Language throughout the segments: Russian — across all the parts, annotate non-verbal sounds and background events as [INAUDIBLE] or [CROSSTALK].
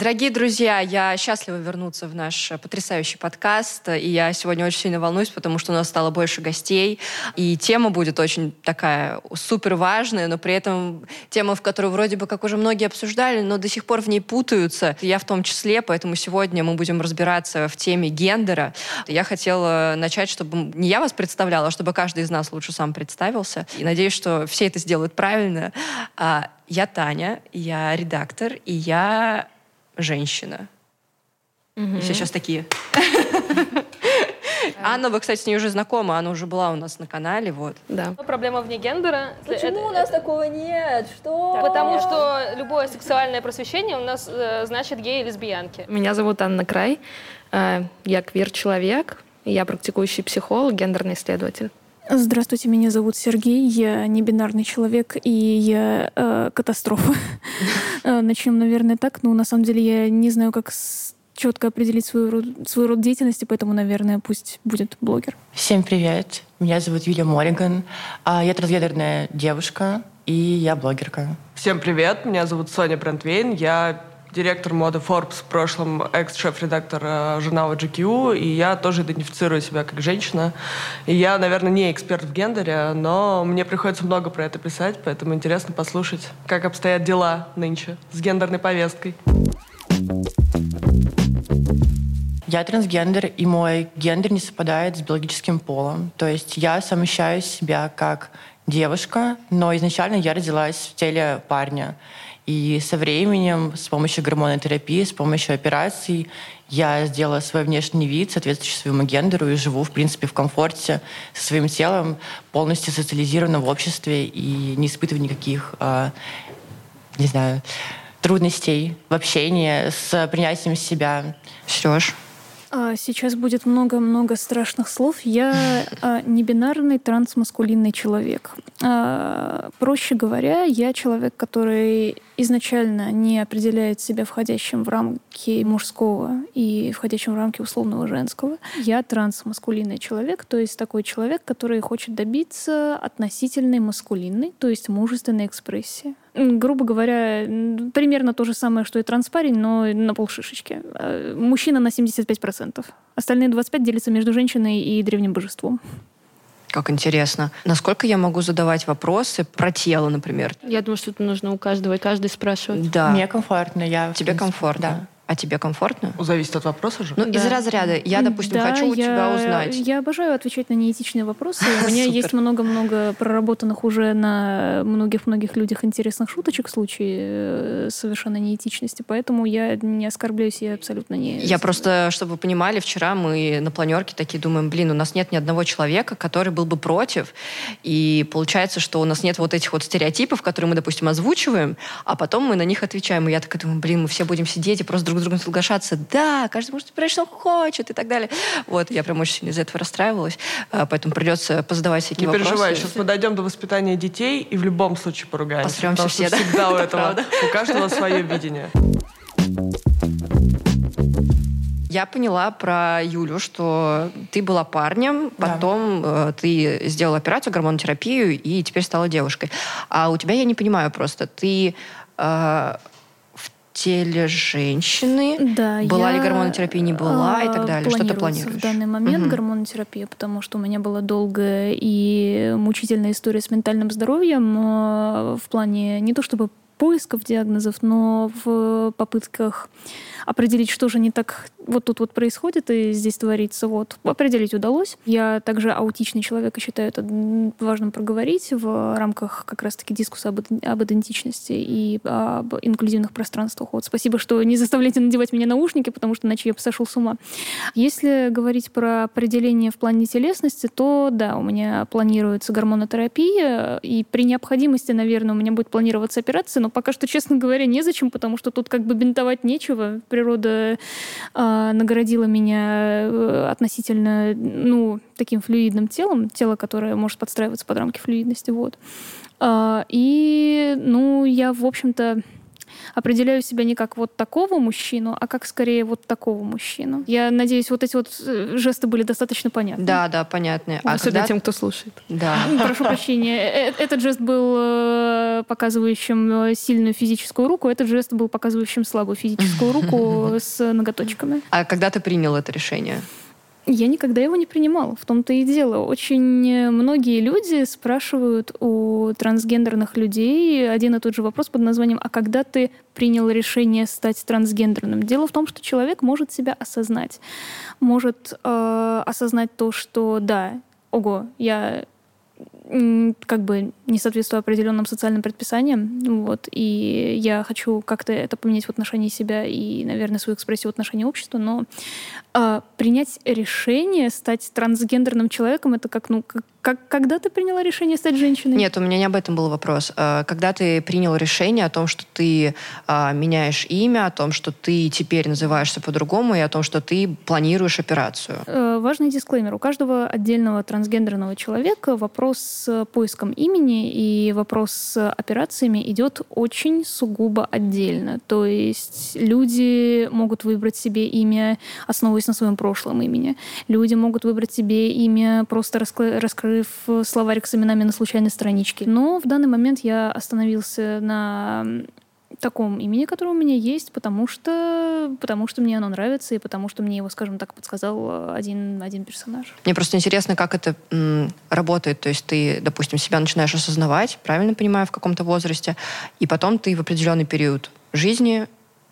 Дорогие друзья, я счастлива вернуться в наш потрясающий подкаст. И я сегодня очень сильно волнуюсь, потому что у нас стало больше гостей. И тема будет очень такая супер важная, но при этом тема, в которую вроде бы как уже многие обсуждали, но до сих пор в ней путаются. Я в том числе, поэтому сегодня мы будем разбираться в теме гендера. Я хотела начать, чтобы не я вас представляла, а чтобы каждый из нас лучше сам представился. И надеюсь, что все это сделают правильно. А, я Таня, я редактор, и я женщина. Угу. И все сейчас такие. [LAUGHS] Анна, вы, кстати, с ней уже знакома, она уже была у нас на канале, вот. Да. Проблема вне гендера. Почему у нас такого нет? Что? Потому что любое сексуальное просвещение у нас э, значит геи и лесбиянки. Меня зовут Анна Край, э, я квир-человек, я практикующий психолог, гендерный исследователь. Здравствуйте, меня зовут Сергей, я не бинарный человек и я э, катастрофа. [LAUGHS] Э, начнем, наверное, так, но на самом деле я не знаю, как четко определить свой род, свой род деятельности, поэтому, наверное, пусть будет блогер. Всем привет, меня зовут Юлия Мориган, а я трансгендерная девушка и я блогерка. Всем привет, меня зовут Соня Брандвейн, я директор моды Forbes, в прошлом экс-шеф-редактор э, журнала GQ, и я тоже идентифицирую себя как женщина. И я, наверное, не эксперт в гендере, но мне приходится много про это писать, поэтому интересно послушать, как обстоят дела нынче с гендерной повесткой. Я трансгендер, и мой гендер не совпадает с биологическим полом. То есть я совмещаю себя как девушка, но изначально я родилась в теле парня. И со временем, с помощью гормонотерапии, с помощью операций, я сделала свой внешний вид, соответствующий своему гендеру, и живу, в принципе, в комфорте со своим телом, полностью социализирована в обществе и не испытываю никаких, э, не знаю, трудностей в общении с принятием себя. Сереж? А, сейчас будет много-много страшных слов. Я а, не бинарный трансмаскулинный человек. Проще говоря, я человек, который изначально не определяет себя входящим в рамки мужского и входящим в рамки условного женского. Я трансмаскулинный человек, то есть такой человек, который хочет добиться относительной маскулинной, то есть мужественной экспрессии грубо говоря, примерно то же самое, что и транспарень, но на полшишечки. А, мужчина на 75%. Остальные 25% делятся между женщиной и древним божеством. Как интересно. Насколько я могу задавать вопросы про тело, например? Я думаю, что это нужно у каждого, и каждый спрашивать. Да. Мне комфортно. Я, Тебе комфортно? Да. А тебе комфортно? Зависит от вопроса же. Ну, да. из разряда. Я, допустим, да, хочу у я, тебя узнать. Я обожаю отвечать на неэтичные вопросы. [LAUGHS] У меня есть много-много проработанных уже на многих-многих людях интересных шуточек в случае э, совершенно неэтичности, поэтому я не оскорбляюсь, я абсолютно не... Я просто, чтобы вы понимали, вчера мы на планерке такие думаем, блин, у нас нет ни одного человека, который был бы против, и получается, что у нас нет вот этих вот стереотипов, которые мы, допустим, озвучиваем, а потом мы на них отвечаем, и я такая думаю, блин, мы все будем сидеть и просто друг с другом соглашаться. Да, каждый может выбирать, что хочет и так далее. Вот, я прям очень сильно из-за этого расстраивалась. А, поэтому придется позадавать всякие Не вопросы. Не переживай, сейчас мы дойдем до воспитания детей и в любом случае поругаемся. Посремся все, что да? всегда у этого, у каждого свое видение. Я поняла про Юлю, что ты была парнем, потом да. э, ты сделала операцию, гормонотерапию, и теперь стала девушкой. А у тебя я не понимаю просто, ты э, теле женщины? Да, была я, ли гормонотерапия, не была и так далее? Что ты планируешь? в данный момент угу. гормонотерапия, потому что у меня была долгая и мучительная история с ментальным здоровьем э, в плане не то чтобы поисков диагнозов, но в попытках определить, что же не так вот тут вот происходит и здесь творится. Вот. Определить удалось. Я также аутичный человек и считаю это важным проговорить в рамках как раз-таки дискуса об, об идентичности и об инклюзивных пространствах. Вот. Спасибо, что не заставляете надевать мне наушники, потому что иначе я бы сошел с ума. Если говорить про определение в плане телесности, то да, у меня планируется гормонотерапия, и при необходимости, наверное, у меня будет планироваться операция, но пока что, честно говоря, незачем, потому что тут как бы бинтовать нечего. Природа э, наградила меня относительно, ну, таким флюидным телом, тело, которое может подстраиваться под рамки флюидности, вот. Э, и, ну, я, в общем-то, определяю себя не как вот такого мужчину, а как скорее вот такого мужчину. Я надеюсь, вот эти вот э, жесты были достаточно понятны. Да, да, понятные. А Особенно когда... тем, кто слушает. Да. Прошу прощения. Э, этот жест был э, показывающим сильную физическую руку, этот жест был показывающим слабую физическую руку [LAUGHS] с ноготочками. А когда ты принял это решение? Я никогда его не принимал. В том-то и дело. Очень многие люди спрашивают у трансгендерных людей один и тот же вопрос под названием «А когда ты принял решение стать трансгендерным?» Дело в том, что человек может себя осознать. Может э, осознать то, что да, ого, я как бы не соответствую определенным социальным предписаниям, вот, и я хочу как-то это поменять в отношении себя и, наверное, свою экспрессию в отношении общества, но э, принять решение стать трансгендерным человеком, это как, ну, как, как, когда ты приняла решение стать женщиной? Нет, у меня не об этом был вопрос. А, когда ты принял решение о том, что ты а, меняешь имя, о том, что ты теперь называешься по-другому, и о том, что ты планируешь операцию? Э, важный дисклеймер. У каждого отдельного трансгендерного человека вопрос с поиском имени и вопрос с операциями идет очень сугубо отдельно. То есть люди могут выбрать себе имя, основываясь на своем прошлом имени. Люди могут выбрать себе имя, просто раскрыть открыв словарик с именами на случайной страничке. Но в данный момент я остановился на таком имени, которое у меня есть, потому что, потому что мне оно нравится и потому что мне его, скажем так, подсказал один, один персонаж. Мне просто интересно, как это м, работает. То есть ты, допустим, себя начинаешь осознавать, правильно понимаю, в каком-то возрасте, и потом ты в определенный период жизни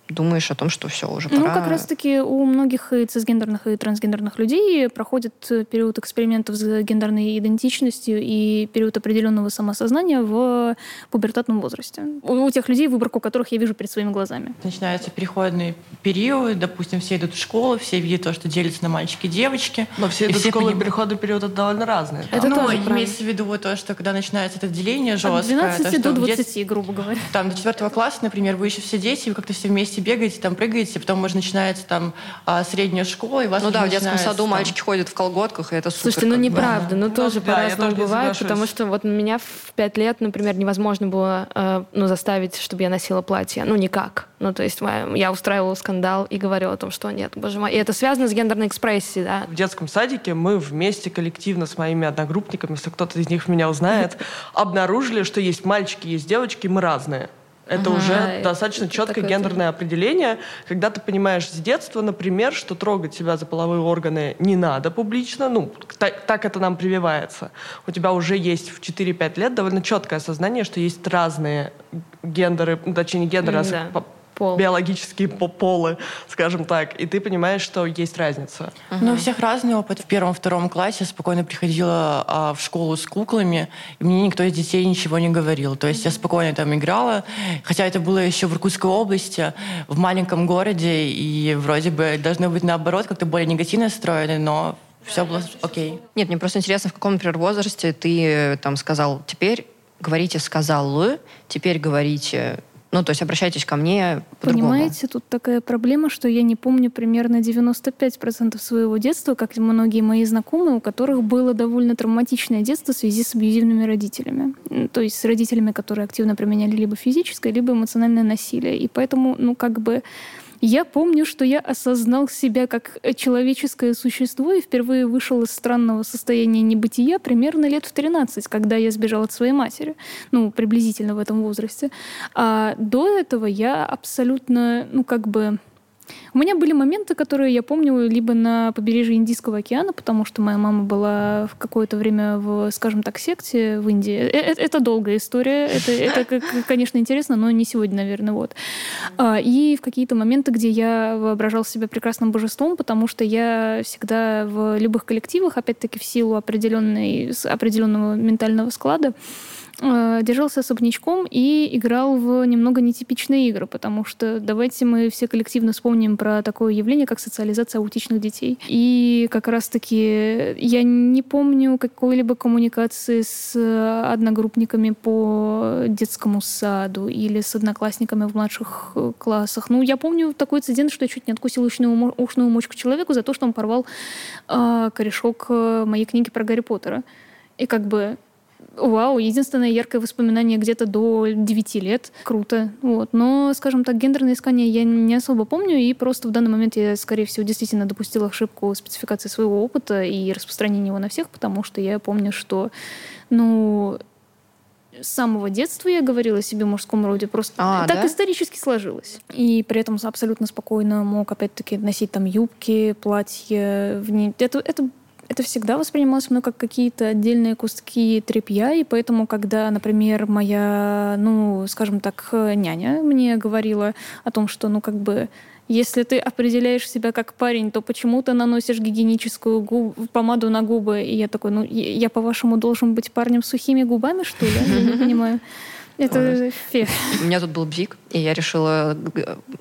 думаешь о том, что все, уже ну, пора... Ну, как раз-таки у многих и цисгендерных, и трансгендерных людей проходит период экспериментов с гендерной идентичностью и период определенного самосознания в пубертатном возрасте. У, у тех людей, выборку которых я вижу перед своими глазами. Начинается переходный период, допустим, все идут в школу, все видят то, что делится на мальчики и девочки. Но все идут в школу, поним... и переходный период это довольно разные. Это ну, тоже имеется в виду вот то, что когда начинается это деление жесткое... От 12 то, до 20, дет... грубо говоря. Там до 4 класса, например, вы еще все дети, вы как-то все вместе вместе бегаете, там прыгаете, потом уже начинается там а, средняя школа, и вас Ну да, в детском саду там... мальчики ходят в колготках, и это супер. Слушайте, ну неправда, ну тоже да, по-разному бывает, потому что вот меня в пять лет, например, невозможно было э, ну, заставить, чтобы я носила платье. Ну никак. Ну то есть я устраивала скандал и говорила о том, что нет, боже мой. И это связано с гендерной экспрессией, да. В детском садике мы вместе коллективно с моими одногруппниками, если кто-то из них меня узнает, [LAUGHS] обнаружили, что есть мальчики, есть девочки, мы разные. Это ага, уже достаточно четкое гендерное это... определение, когда ты понимаешь с детства, например, что трогать себя за половые органы не надо публично, ну, так, так это нам прививается. У тебя уже есть в 4-5 лет довольно четкое осознание, что есть разные гендеры, точнее, не гендеры, mm, а Пол. биологические полы, скажем так, и ты понимаешь, что есть разница. Угу. Ну, у всех разный опыт. В первом-втором классе спокойно приходила а, в школу с куклами, и мне никто из детей ничего не говорил. То есть я спокойно там играла, хотя это было еще в Иркутской области, в маленьком городе, и вроде бы должны быть наоборот как-то более негативно настроены, но все было окей. Нет, мне просто интересно, в каком, например, возрасте ты э, там сказал, теперь говорите «сказал», теперь говорите ну, то есть обращайтесь ко мне по-другому. Понимаете, тут такая проблема, что я не помню примерно 95% своего детства, как и многие мои знакомые, у которых было довольно травматичное детство в связи с абьюзивными родителями. То есть с родителями, которые активно применяли либо физическое, либо эмоциональное насилие. И поэтому, ну, как бы я помню, что я осознал себя как человеческое существо и впервые вышел из странного состояния небытия примерно лет в 13, когда я сбежал от своей матери. Ну, приблизительно в этом возрасте. А до этого я абсолютно, ну, как бы у меня были моменты, которые я помню либо на побережье Индийского океана, потому что моя мама была в какое-то время в, скажем так, секте в Индии. Это, это долгая история, это, это, конечно, интересно, но не сегодня, наверное, вот. А, и в какие-то моменты, где я воображал себя прекрасным божеством, потому что я всегда в любых коллективах, опять-таки в силу определенной, определенного ментального склада, Э, держался особнячком и играл в немного нетипичные игры, потому что давайте мы все коллективно вспомним про такое явление, как социализация аутичных детей. И как раз-таки я не помню какой-либо коммуникации с одногруппниками по детскому саду или с одноклассниками в младших э, классах. Ну, я помню такой инцидент, что я чуть не откусила ушную, ушную мочку человеку за то, что он порвал э, корешок моей книги про Гарри Поттера. И как бы Вау, единственное яркое воспоминание где-то до 9 лет. Круто. Вот. Но, скажем так, гендерное искание я не особо помню, и просто в данный момент я, скорее всего, действительно допустила ошибку спецификации своего опыта и распространения его на всех, потому что я помню, что, ну, с самого детства я говорила себе в мужском роде, просто а, так да? исторически сложилось. И при этом абсолютно спокойно мог, опять-таки, носить там юбки, платья. В ней. Это, это это всегда воспринималось мной как какие-то отдельные куски трепья, и поэтому, когда, например, моя, ну, скажем так, няня мне говорила о том, что, ну, как бы, если ты определяешь себя как парень, то почему ты наносишь гигиеническую губ, помаду на губы? И я такой, ну, я, по-вашему, должен быть парнем с сухими губами, что ли? Я не понимаю. [LAUGHS] Это фиг. У меня тут был бзик, и я решила,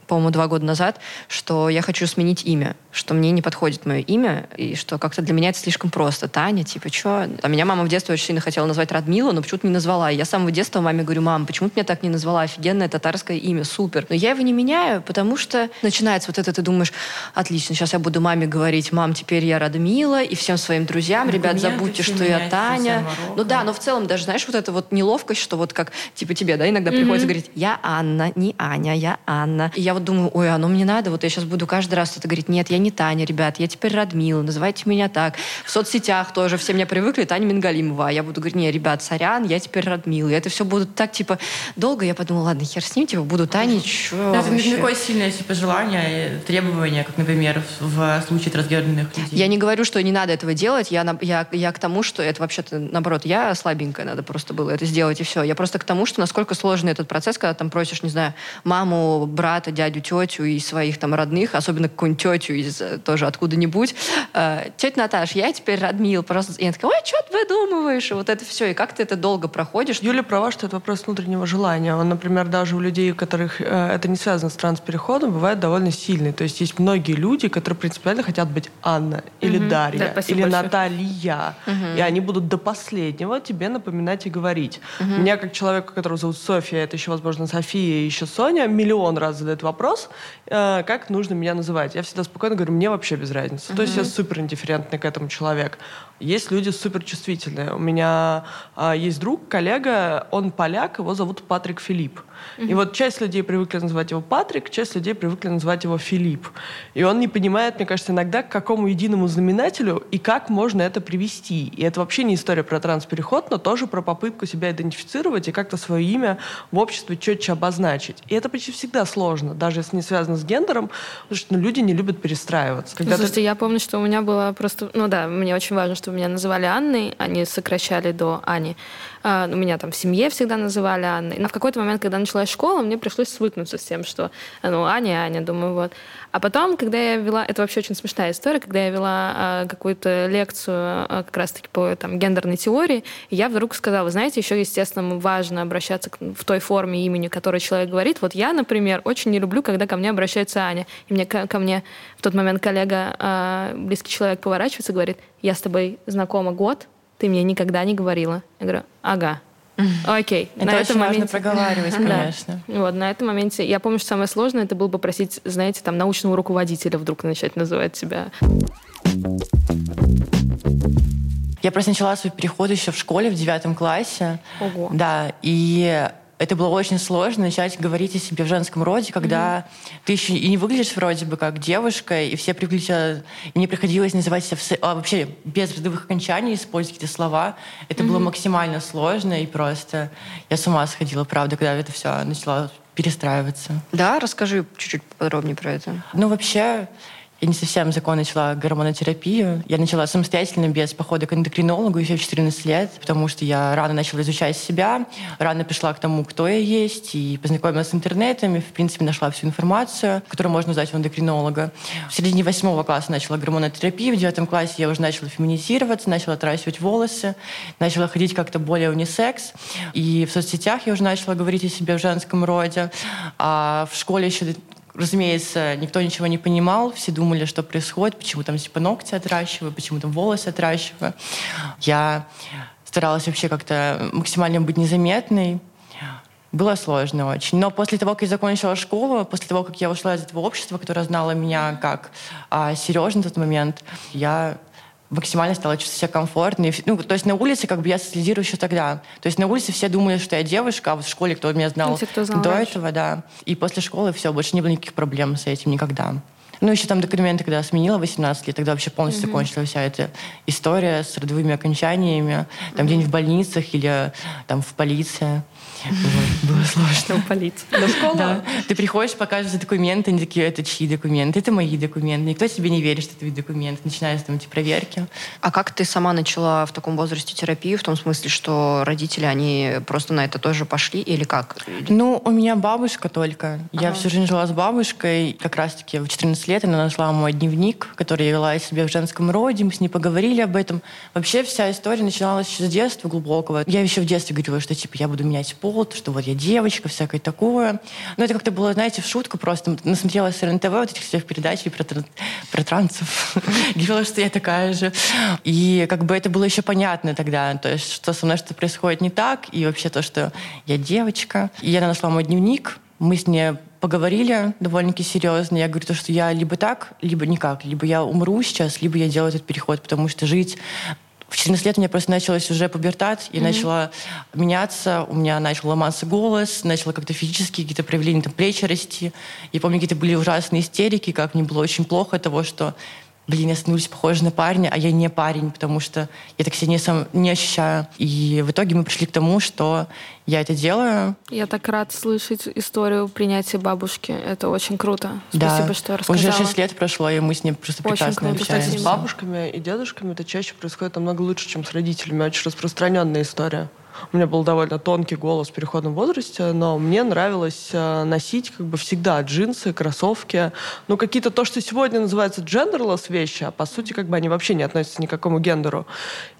по-моему, два года назад, что я хочу сменить имя, что мне не подходит мое имя, и что как-то для меня это слишком просто. Таня, типа, что? А меня мама в детстве очень сильно хотела назвать Радмила, но почему-то не назвала. И я с самого детства маме говорю, мам, почему ты меня так не назвала? Офигенное татарское имя, супер. Но я его не меняю, потому что начинается вот это, ты думаешь, отлично, сейчас я буду маме говорить, мам, теперь я Радмила, и всем своим друзьям, ребят, забудьте, что я Таня. Ну да, но в целом даже, знаешь, вот эта вот неловкость, что вот как, типа, тебе, да, иногда mm-hmm. приходится говорить, я Анна, не Аня, я Анна. И я вот думаю, ой, оно мне надо, вот я сейчас буду каждый раз это говорить, нет, я не Таня, ребят, я теперь Радмила, называйте меня так. В соцсетях тоже все меня привыкли, Таня Мингалимова. А я буду говорить, не, ребят, сорян, я теперь Радмила. И это все будут так, типа, долго. Я подумала, ладно, хер с ним, типа, буду Таней, чё Это не такое сильное, типа, желание, требование, как, например, в, в случае трансгендерных людей. Я не говорю, что не надо этого делать, я, я, я к тому, что это вообще-то, наоборот, я слабенькая, надо просто было это сделать, и все. Я просто к тому, что насколько сложный этот процесс, когда там просишь, не знаю, маму, брата, дядю, тетю и своих там родных, особенно какую-нибудь тетю из э, тоже откуда-нибудь. Э, Тетя Наташ, я теперь Радмил. Просто... И она такая, ой, что ты выдумываешь? И вот это все. И как ты это долго проходишь? Юля права, что это вопрос внутреннего желания. Он, например, даже у людей, у которых э, это не связано с транспереходом, бывает довольно сильный. То есть есть многие люди, которые принципиально хотят быть Анна или угу. Дарья да, или большое. Наталья. Угу. И они будут до последнего тебе напоминать и говорить. Угу. Меня как человека, которого зовут Софья, это еще, возможно, София и еще Соня, миллион раз задает вопрос, э, как нужно меня называть. Я всегда спокойно говорю, мне вообще без разницы. Uh-huh. То есть я супер индифферентный к этому человек. Есть люди суперчувствительные. У меня а, есть друг, коллега, он поляк, его зовут Патрик Филипп. Mm-hmm. И вот часть людей привыкли называть его Патрик, часть людей привыкли называть его Филипп. И он не понимает, мне кажется, иногда, к какому единому знаменателю и как можно это привести. И это вообще не история про транспереход, но тоже про попытку себя идентифицировать и как-то свое имя в обществе четче обозначить. И это почти всегда сложно, даже если не связано с гендером, потому что ну, люди не любят перестраиваться. Когда Слушайте, ты... я помню, что у меня было просто... Ну да, мне очень важно, что меня называли Анной, они сокращали до Ани. А, у меня там в семье всегда называли Анной. Но в какой-то момент, когда началась школа, мне пришлось свыкнуться с тем, что ну, Аня, Аня, думаю, вот. А потом, когда я вела, это вообще очень смешная история, когда я вела а, какую-то лекцию а, как раз-таки по там, гендерной теории, я вдруг сказала, вы знаете, еще, естественно, важно обращаться в той форме имени, которой человек говорит. Вот я, например, очень не люблю, когда ко мне обращается Аня. И мне ко, ко мне в тот момент коллега, близкий человек, поворачивается и говорит, я с тобой знакома год, ты мне никогда не говорила. Я говорю, ага, Окей. Это на очень этом важно моменте... проговаривать, конечно. Да. Вот, на этом моменте... Я помню, что самое сложное, это было попросить, знаете, там, научного руководителя вдруг начать называть себя. Я просто начала свой переход еще в школе в девятом классе. Ого. Да, и это было очень сложно начать говорить о себе в женском роде, когда mm-hmm. ты еще и не выглядишь вроде бы как девушка, и все привыкли тебя, и мне приходилось называть себя в, а, вообще без родовых окончаний использовать какие-то слова. Это mm-hmm. было максимально сложно, и просто я с ума сходила, правда, когда это все начало перестраиваться. Да, расскажи чуть-чуть подробнее про это. Ну, вообще, я не совсем законно начала гормонотерапию. Я начала самостоятельно, без похода к эндокринологу еще в 14 лет, потому что я рано начала изучать себя, рано пришла к тому, кто я есть, и познакомилась с интернетом, и, в принципе, нашла всю информацию, которую можно узнать у эндокринолога. В середине восьмого класса начала гормонотерапию, в девятом классе я уже начала феминизироваться, начала отращивать волосы, начала ходить как-то более унисекс, и в соцсетях я уже начала говорить о себе в женском роде, а в школе еще разумеется, никто ничего не понимал, все думали, что происходит, почему там типа ногти отращиваю, почему там волосы отращиваю. Я старалась вообще как-то максимально быть незаметной. Было сложно очень. Но после того, как я закончила школу, после того, как я ушла из этого общества, которое знало меня как а, Сережа на тот момент, я максимально стала чувствовать себя комфортно. Ну, то есть на улице как бы я социализирую еще тогда. То есть на улице все думали, что я девушка, а вот в школе кто меня знал, ну, те, кто знал до раньше. этого, да. И после школы все, больше не было никаких проблем с этим никогда. Ну, еще там документы, когда сменила 18 лет, тогда вообще полностью mm-hmm. закончилась вся эта история с родовыми окончаниями, там mm-hmm. где-нибудь в больницах или там в полиции. Было сложно. В полиции. До школы? Да. Ты приходишь, показываешь документы, они такие, это чьи документы? Это мои документы. Никто тебе не верит, что это твои документы. Начинаются там эти проверки. А как ты сама начала в таком возрасте терапию? В том смысле, что родители, они просто на это тоже пошли? Или как? Ну, у меня бабушка только. Я всю жизнь жила с бабушкой. Как раз-таки в 14 лет она нашла мой дневник, который я вела себе в женском роде. Мы с ней поговорили об этом. Вообще вся история начиналась с детства глубокого. Я еще в детстве говорила, что типа я буду менять пол, пол, что вот я девочка, всякое такое. Но это как-то было, знаете, в шутку просто. Насмотрелась РНТВ вот этих всех передач про, про трансов. [LAUGHS] Говорила, что я такая же. И как бы это было еще понятно тогда. То есть, что со мной что происходит не так. И вообще то, что я девочка. И я нашла мой дневник. Мы с ней поговорили довольно-таки серьезно. Я говорю, то, что я либо так, либо никак. Либо я умру сейчас, либо я делаю этот переход, потому что жить в 14 лет у меня просто началось уже пубертат, и mm-hmm. начала меняться, у меня начал ломаться голос, начало как-то физически какие-то проявления, там, плечи расти. И помню, какие-то были ужасные истерики, как мне было очень плохо от того, что блин, я становлюсь похожа на парня, а я не парень, потому что я так себя не, сам, не ощущаю. И в итоге мы пришли к тому, что я это делаю. Я так рад слышать историю принятия бабушки. Это очень круто. Спасибо, да. что рассказала. Уже шесть лет прошло, и мы с ним просто очень прекрасно круто. общаемся. Кстати, с бабушками и дедушками это чаще происходит намного лучше, чем с родителями. Очень распространенная история. У меня был довольно тонкий голос в переходном возрасте, но мне нравилось э, носить как бы всегда джинсы, кроссовки. Ну, какие-то то, что сегодня называется джендерлесс вещи, а по сути как бы они вообще не относятся ни к какому гендеру.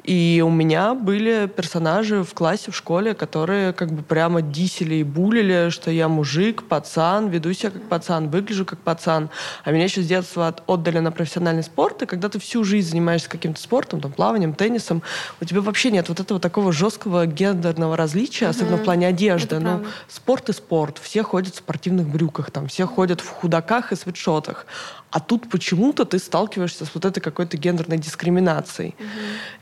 И у меня были персонажи в классе, в школе, которые как бы прямо дисели и булили, что я мужик, пацан, веду себя как пацан, выгляжу как пацан. А меня еще с детства отдали на профессиональный спорт, и когда ты всю жизнь занимаешься каким-то спортом, там, плаванием, теннисом, у тебя вообще нет вот этого такого жесткого гендерного различия, угу. особенно в плане одежды. Ну, спорт и спорт. Все ходят в спортивных брюках, там, все ходят в худаках и свитшотах. А тут почему-то ты сталкиваешься с вот этой какой-то гендерной дискриминацией. Угу.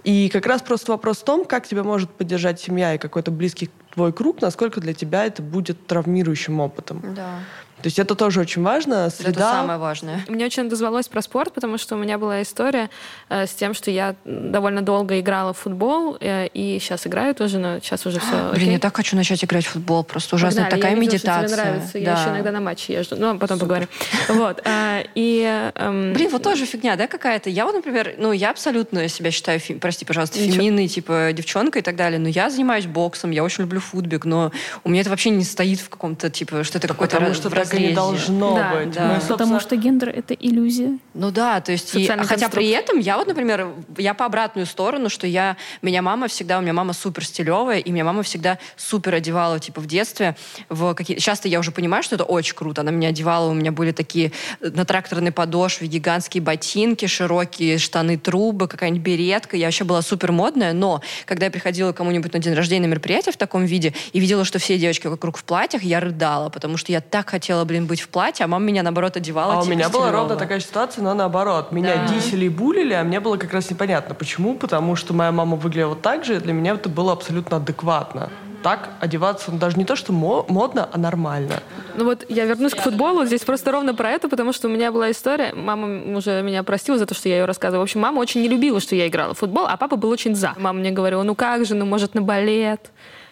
И как раз просто вопрос в том, как тебя может поддержать семья и какой-то близкий твой круг, насколько для тебя это будет травмирующим опытом. Да. То есть это тоже очень важно. Среда... Это самое важное. Мне очень дозвалось про спорт, потому что у меня была история э, с тем, что я довольно долго играла в футбол, э, и сейчас играю тоже, но сейчас уже все Блин, я так хочу начать играть в футбол, просто ужасно Погнали. такая я медитация. Видела, что тебе нравится. Да. Я еще иногда на матчи езжу, но потом Супер. поговорим. Вот. Э, и, эм... Блин, вот тоже фигня, да, какая-то. Я вот, например, ну, я абсолютно себя считаю, фи... прости, пожалуйста, феминной, типа, девчонка и так далее, но я занимаюсь боксом, я очень люблю футбик, но у меня это вообще не стоит в каком-то, типа, что это какой-то Потому что так и не должно да, быть. Да. Мы, собственно... Потому что гендер — это иллюзия. Ну да, то есть... И, хотя при этом я вот, например, я по обратную сторону, что я... Меня мама всегда... У меня мама супер стилевая, и меня мама всегда супер одевала, типа, в детстве. В какие... Сейчас-то я уже понимаю, что это очень круто. Она меня одевала, у меня были такие э, на тракторной подошве гигантские ботинки, широкие штаны, трубы, какая-нибудь беретка. Я вообще была супер модная, но когда я приходила кому-нибудь на день рождения на мероприятие в таком виде и видела, что все девочки вокруг в платьях, я рыдала, потому что я так хотела, блин, быть в платье, а мама меня, наоборот, одевала. А у меня была ровно такая ситуация, но наоборот. Меня да. дисели и булили, а мне было как раз непонятно. Почему? Потому что моя мама выглядела вот так же, и для меня это было абсолютно адекватно так одеваться ну, даже не то, что модно, а нормально. Ну вот я вернусь к футболу. Здесь просто ровно про это, потому что у меня была история. Мама уже меня простила за то, что я ее рассказывала. В общем, мама очень не любила, что я играла в футбол, а папа был очень за. Мама мне говорила, ну как же, ну может на балет.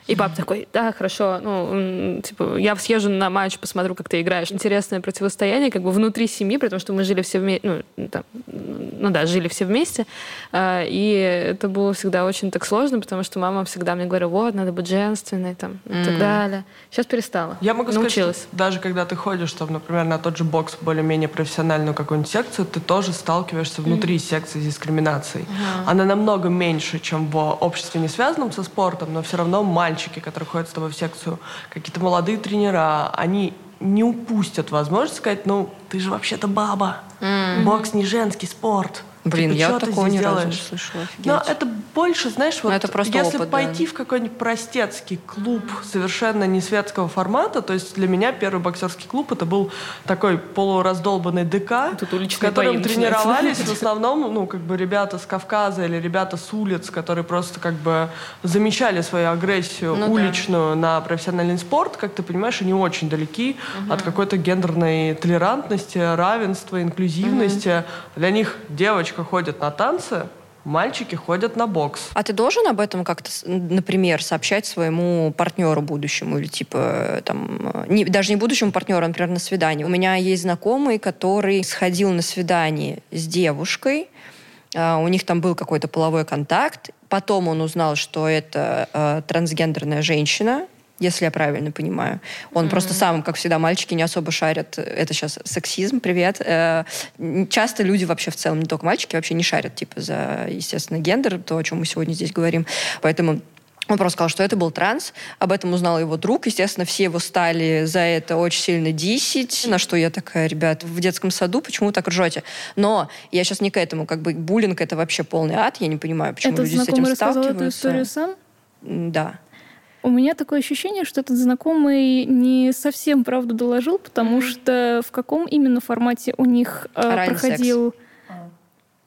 И папа такой, да, хорошо, ну, типа, я съезжу на матч, посмотрю, как ты играешь. Интересное противостояние как бы внутри семьи, потому что мы жили все вместе, ну, там, ну да, жили все вместе. А, и это было всегда очень так сложно, потому что мама всегда мне говорила, вот, надо быть женственной, там, и mm. так далее. Сейчас перестала. Я могу Научилась. сказать, что даже когда ты ходишь, там, например, на тот же бокс, более-менее профессиональную какую-нибудь секцию, ты тоже сталкиваешься внутри mm. секции с дискриминацией. Mm. Она намного меньше, чем в обществе, не связанном со спортом, но все равно маленькая мальчики, которые ходят с тобой в секцию, какие-то молодые тренера, они не упустят возможность сказать, ну, ты же вообще-то баба. Mm-hmm. Бокс не женский спорт. Блин, типа, я «Чё вот ты такого ни разу не делаешь?» слышала. Офигеть. Но это больше, знаешь, вот это просто если опыт, пойти да. в какой-нибудь простецкий клуб совершенно не светского формата, то есть для меня первый боксерский клуб это был такой полураздолбанный ДК, в котором тренировались в основном, ну, как бы ребята с Кавказа или ребята с улиц, которые просто как бы замечали свою агрессию Ну да. уличную на профессиональный спорт, как ты понимаешь, они очень далеки от какой-то гендерной толерантности, равенства, инклюзивности. Для них девочка ходит на танцы, мальчики ходят на бокс. А ты должен об этом как-то, например, сообщать своему партнеру будущему или типа э, там э, не- даже не будущему партнеру, а, например, на свидание. У меня есть знакомый, который сходил на свидание с девушкой, а, у них там был какой-то половой контакт, потом он узнал, что это э, трансгендерная женщина. Если я правильно понимаю. Он просто сам, как всегда, мальчики не особо шарят. Это сейчас сексизм, привет. Э, Часто люди вообще в целом, не только мальчики, вообще не шарят, типа, за, естественно, гендер, то, о чем мы сегодня здесь говорим. Поэтому он просто сказал, что это был транс. Об этом узнал его друг. Естественно, все его стали за это очень сильно дисить. На что я такая, ребят, в детском саду почему вы так ржете? Но я сейчас не к этому. Как бы буллинг — это вообще полный ад. Я не понимаю, почему Этот люди с этим знакомый рассказал эту сталкиваются. историю сам? Да. У меня такое ощущение, что этот знакомый не совсем правду доложил, потому что в каком именно формате у них э, проходил...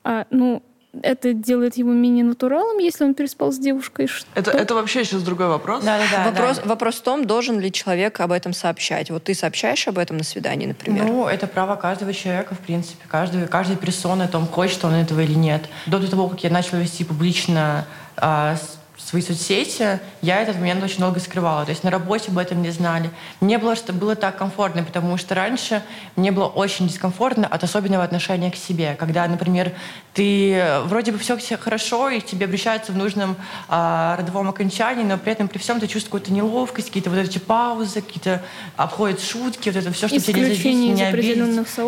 А, ну, это делает его менее натуралом, если он переспал с девушкой. Что? Это, это вообще сейчас другой вопрос. Да-да-да. вопрос, да. вопрос в том, должен ли человек об этом сообщать. Вот ты сообщаешь об этом на свидании, например? Ну, это право каждого человека, в принципе. Каждый, каждой персоны, о том, хочет он этого или нет. До того, как я начала вести публично а, с- свои соцсети, я этот момент очень долго скрывала. То есть на работе об этом не знали. Мне было, что было так комфортно, потому что раньше мне было очень дискомфортно от особенного отношения к себе. Когда, например, ты э, вроде бы все хорошо, и к тебе обращаются в нужном а, родовом окончании, но при этом при всем ты чувствуешь какую-то неловкость, какие-то вот эти паузы, какие-то обходят шутки, вот это все, что тебе не не обидеть,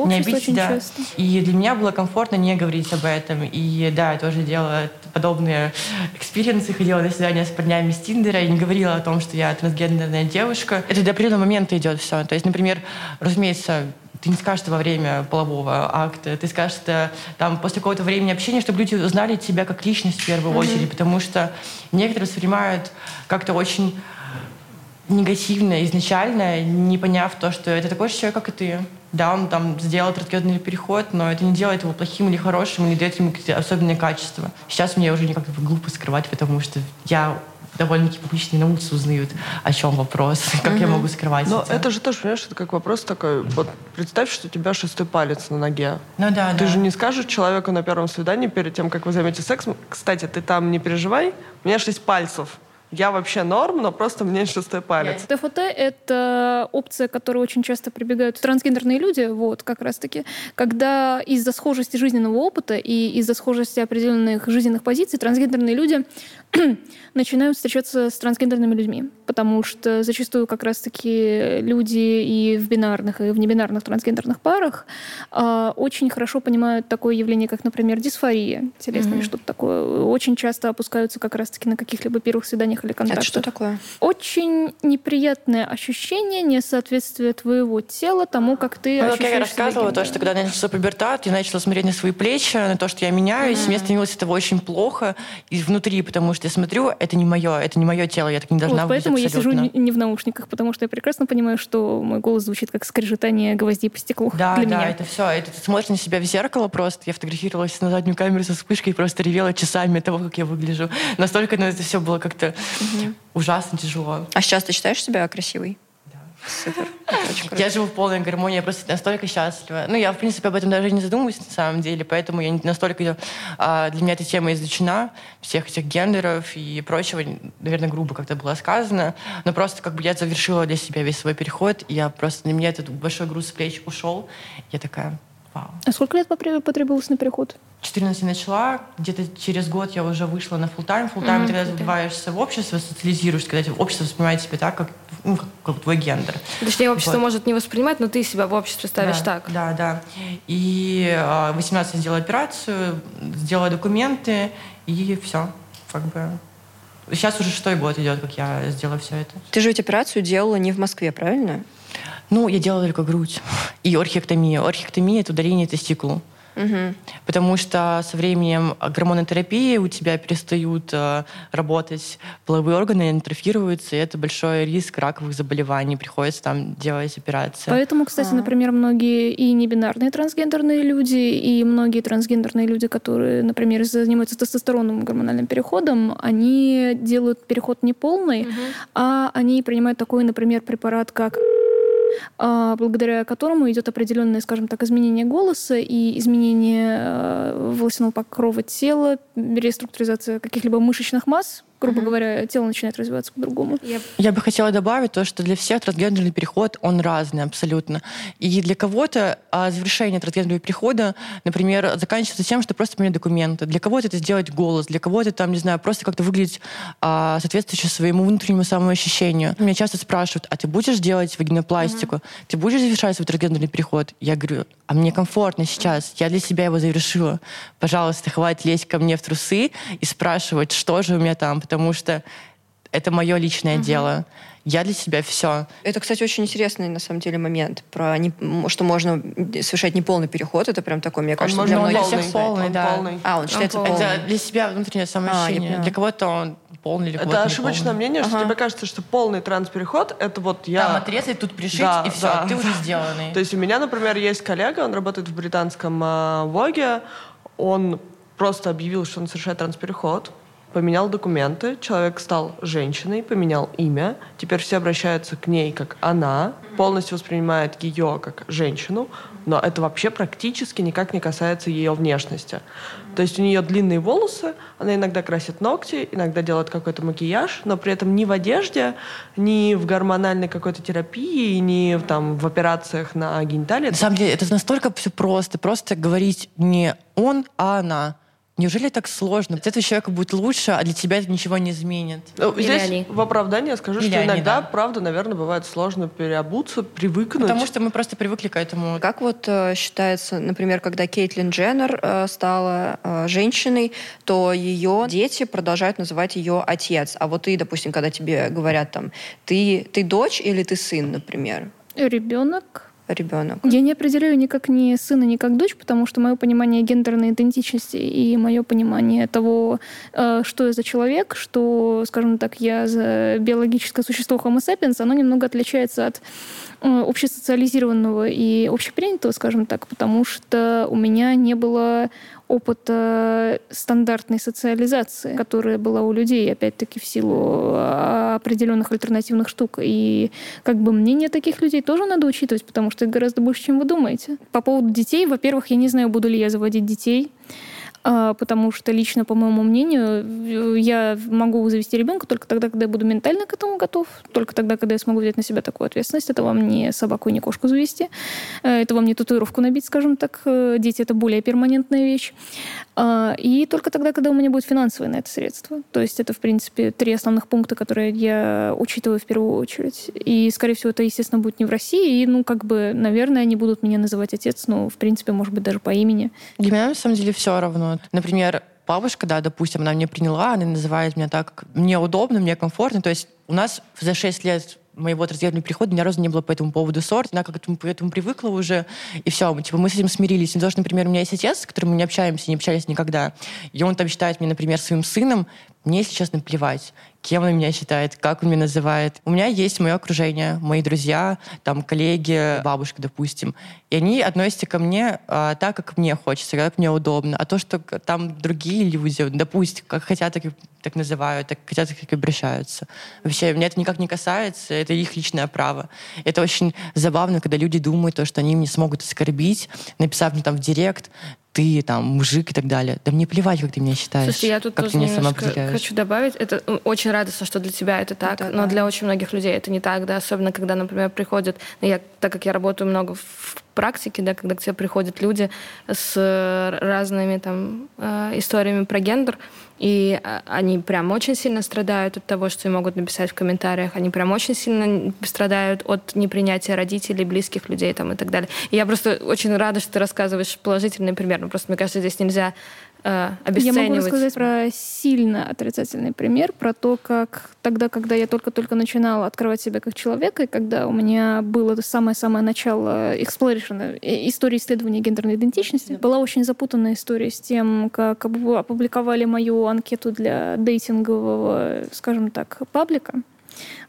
не обидеть, да. часто. И для меня было комфортно не говорить об этом. И да, я тоже делала подобные экспириенсы, ходила на свидания с парнями из Тиндера и не говорила о том, что я трансгендерная девушка. Это до определенного момента идет все. То есть, например, разумеется, ты не скажешь это во время полового акта, ты скажешь это там после какого-то времени общения, чтобы люди узнали тебя как личность в первую очередь, потому что некоторые воспринимают как-то очень негативно изначально, не поняв то, что это такой же человек, как и ты. Да, он там сделал трансгендерный переход, но это не делает его плохим или хорошим, не дает ему какие-то особенные качества. Сейчас мне уже никак глупо скрывать, потому что я довольно-таки публично и на улице узнают, о чем вопрос, [LAUGHS] как я могу скрывать Но это. это же тоже, понимаешь, это как вопрос такой. Вот представь, что у тебя шестой палец на ноге. Ну да, Ты да. же не скажешь человеку на первом свидании перед тем, как вы займете сексом, кстати, ты там не переживай, у меня шесть пальцев. Я вообще норм, но просто мне шестой палец. ТФТ — это опция, к которой очень часто прибегают трансгендерные люди, вот, как раз-таки, когда из-за схожести жизненного опыта и из-за схожести определенных жизненных позиций трансгендерные люди [CLEARS THROAT] начинают встречаться с трансгендерными людьми, потому что зачастую как раз-таки люди и в бинарных, и в небинарных трансгендерных парах а, очень хорошо понимают такое явление, как, например, дисфория телесная или что-то такое. Очень часто опускаются как раз-таки на каких-либо первых свиданиях или контактах. Это что такое? Очень неприятное ощущение несоответствия твоего тела тому, как ты Ну, как ощущаешь я рассказывала, то, что когда начался пубертат, я начала смотреть на свои плечи, на то, что я меняюсь, мне становилось этого очень плохо и внутри, потому что я смотрю, это не мое, это не мое тело, я так не должна Вот выглядеть поэтому я сижу абсолютно. не, в наушниках, потому что я прекрасно понимаю, что мой голос звучит как скрежетание гвоздей по стеклу Да, для да, меня. это все. Это ты смотришь на себя в зеркало просто. Я фотографировалась на заднюю камеру со вспышкой и просто ревела часами от того, как я выгляжу. Настолько ну, это все было как-то ужасно тяжело. А сейчас ты считаешь себя красивой? Да. Супер. Я живу в полной гармонии, я просто настолько счастлива. Ну, я, в принципе, об этом даже не задумываюсь на самом деле, поэтому я не настолько... а, для меня эта тема изучена, всех этих гендеров и прочего, наверное, грубо как-то было сказано, но просто как бы я завершила для себя весь свой переход, и я просто... Для меня этот большой груз с плеч ушел. Я такая, вау. А сколько лет потребовалось на переход? 14 начала, где-то через год я уже вышла на full time. Full time Мгм, ты когда full-time. забиваешься в общество, социализируешься, когда общество воспринимает тебя так, как, ну, как, как твой гендер. Точнее, общество Вот. может не воспринимать, но ты себя в обществе ставишь да, так. Да, да. И в 18 я сделала операцию, сделала документы, и все. Как бы. Сейчас уже шестой год идет, как я сделала все это. Ты же ведь операцию делала не в Москве, правильно? Ну, я делала только грудь и орхиэктомию. Орхиэктомия — это удаление тестикулу. Угу. Потому что со временем гормонотерапии у тебя перестают э, работать половые органы, они атрофируются, и это большой риск раковых заболеваний. Приходится там делать операции. Поэтому, кстати, а. например, многие и небинарные трансгендерные люди, и многие трансгендерные люди, которые, например, занимаются тестостероновым гормональным переходом, они делают переход не полный, угу. а они принимают такой, например, препарат, как благодаря которому идет определенное, скажем так, изменение голоса и изменение э, волосяного покрова тела, реструктуризация каких-либо мышечных масс, грубо mm-hmm. говоря, тело начинает развиваться по-другому. Yep. Я бы хотела добавить то, что для всех трансгендерный переход, он разный абсолютно. И для кого-то а, завершение трансгендерного перехода, например, заканчивается тем, что просто поменять документы. Для кого-то это сделать голос, для кого-то там, не знаю, просто как-то выглядеть а, соответствующе своему внутреннему самоощущению. Меня часто спрашивают, а ты будешь делать вагинопластику? Mm-hmm. Ты будешь завершать свой трансгендерный переход? Я говорю, а мне комфортно сейчас, я для себя его завершила. Пожалуйста, хватит лезть ко мне в трусы и спрашивать, что же у меня там, потому что это мое личное угу. дело. Я для себя все. Это, кстати, очень интересный на самом деле момент про не, что можно совершать неполный переход. Это прям такой, мне кажется, он для многих полный, всех полный, он да. Полный. А, он считается он полный. Это для себя внутреннее самоощущение. А, для кого-то он полный или Это ошибочное мнение, ага. что тебе кажется, что полный транспереход — это вот я... Там отрезать, тут пришить, да, и все, да. ты уже сделанный. [LAUGHS] То есть у меня, например, есть коллега, он работает в британском э, Воге, он просто объявил, что он совершает транспереход, поменял документы, человек стал женщиной, поменял имя, теперь все обращаются к ней как она, полностью воспринимает ее как женщину, но это вообще практически никак не касается ее внешности. То есть у нее длинные волосы, она иногда красит ногти, иногда делает какой-то макияж, но при этом ни в одежде, ни в гормональной какой-то терапии, ни там, в операциях на гениталии. На самом деле это настолько все просто. Просто говорить не он, а она. Неужели так сложно? Для этого человека будет лучше, а для тебя это ничего не изменит. Ну, Или здесь они. в оправдание скажу, Или что они, иногда, да. правда, наверное, бывает сложно переобуться, привыкнуть. Потому что мы просто привыкли к этому. Как вот э, считается, например, когда Кейтлин Дженнер э, стала э, женщиной, то ее дети продолжают называть ее отец. А вот ты, допустим, когда тебе говорят там, ты, ты дочь или ты сын, например? Ребенок ребенок? Я не определяю никак ни сына, ни как дочь, потому что мое понимание гендерной идентичности и мое понимание того, э, что я за человек, что, скажем так, я за биологическое существо Homo sapiens, оно немного отличается от э, общесоциализированного и общепринятого, скажем так, потому что у меня не было опыта стандартной социализации, которая была у людей, опять-таки, в силу а, определенных альтернативных штук. И как бы мнение таких людей тоже надо учитывать, потому что их гораздо больше, чем вы думаете. По поводу детей, во-первых, я не знаю, буду ли я заводить детей. А, потому что лично, по моему мнению, я могу завести ребенка только тогда, когда я буду ментально к этому готов, только тогда, когда я смогу взять на себя такую ответственность. Это вам не собаку и не кошку завести, э, это вам не татуировку набить, скажем так. Э, дети — это более перманентная вещь. А, и только тогда, когда у меня будет финансовое на это средство. То есть это, в принципе, три основных пункта, которые я учитываю в первую очередь. И, скорее всего, это, естественно, будет не в России. И, ну, как бы, наверное, они будут меня называть отец, но, в принципе, может быть, даже по имени. Для меня, на самом деле, все равно. Например, бабушка, да, допустим, она меня приняла, она называет меня так, как мне удобно, мне комфортно. То есть у нас за 6 лет моего трансгендерного перехода ни разу не было по этому поводу ссор. Она как к этому привыкла уже, и все. Мы, типа, мы с этим смирились. Не то, что, например, у меня есть отец, с которым мы не общаемся, не общались никогда. И он там считает меня, например, своим сыном. Мне, если честно, плевать кем он меня считает, как он меня называет. У меня есть мое окружение, мои друзья, там, коллеги, бабушка, допустим. И они относятся ко мне а, так, как мне хочется, как мне удобно. А то, что там другие люди, допустим, как хотят, так, так называют, так хотят, так и обращаются. Вообще, меня это никак не касается, это их личное право. Это очень забавно, когда люди думают, то, что они мне смогут оскорбить, написав мне там в директ, ты там мужик и так далее. Да мне плевать, как ты меня считаешь. Слушайте, я тут как тоже немножко хочу добавить. Это очень радостно, что для тебя это так, да, но да. для очень многих людей это не так, да, особенно когда, например, приходят, ну, я, так как я работаю много в практике, да, когда к тебе приходят люди с разными там э, историями про гендер, и э, они прям очень сильно страдают от того, что им могут написать в комментариях, они прям очень сильно страдают от непринятия родителей, близких людей там и так далее. И я просто очень рада, что ты рассказываешь положительный пример. Ну, просто, мне кажется, здесь нельзя э, обесценивать. Я могу рассказать про сильно отрицательный пример, про то, как тогда, когда я только-только начинала открывать себя как человека, и когда у меня было самое-самое начало exploration, э, истории исследования гендерной идентичности, была очень запутанная история с тем, как опубликовали мою анкету для дейтингового, скажем так, паблика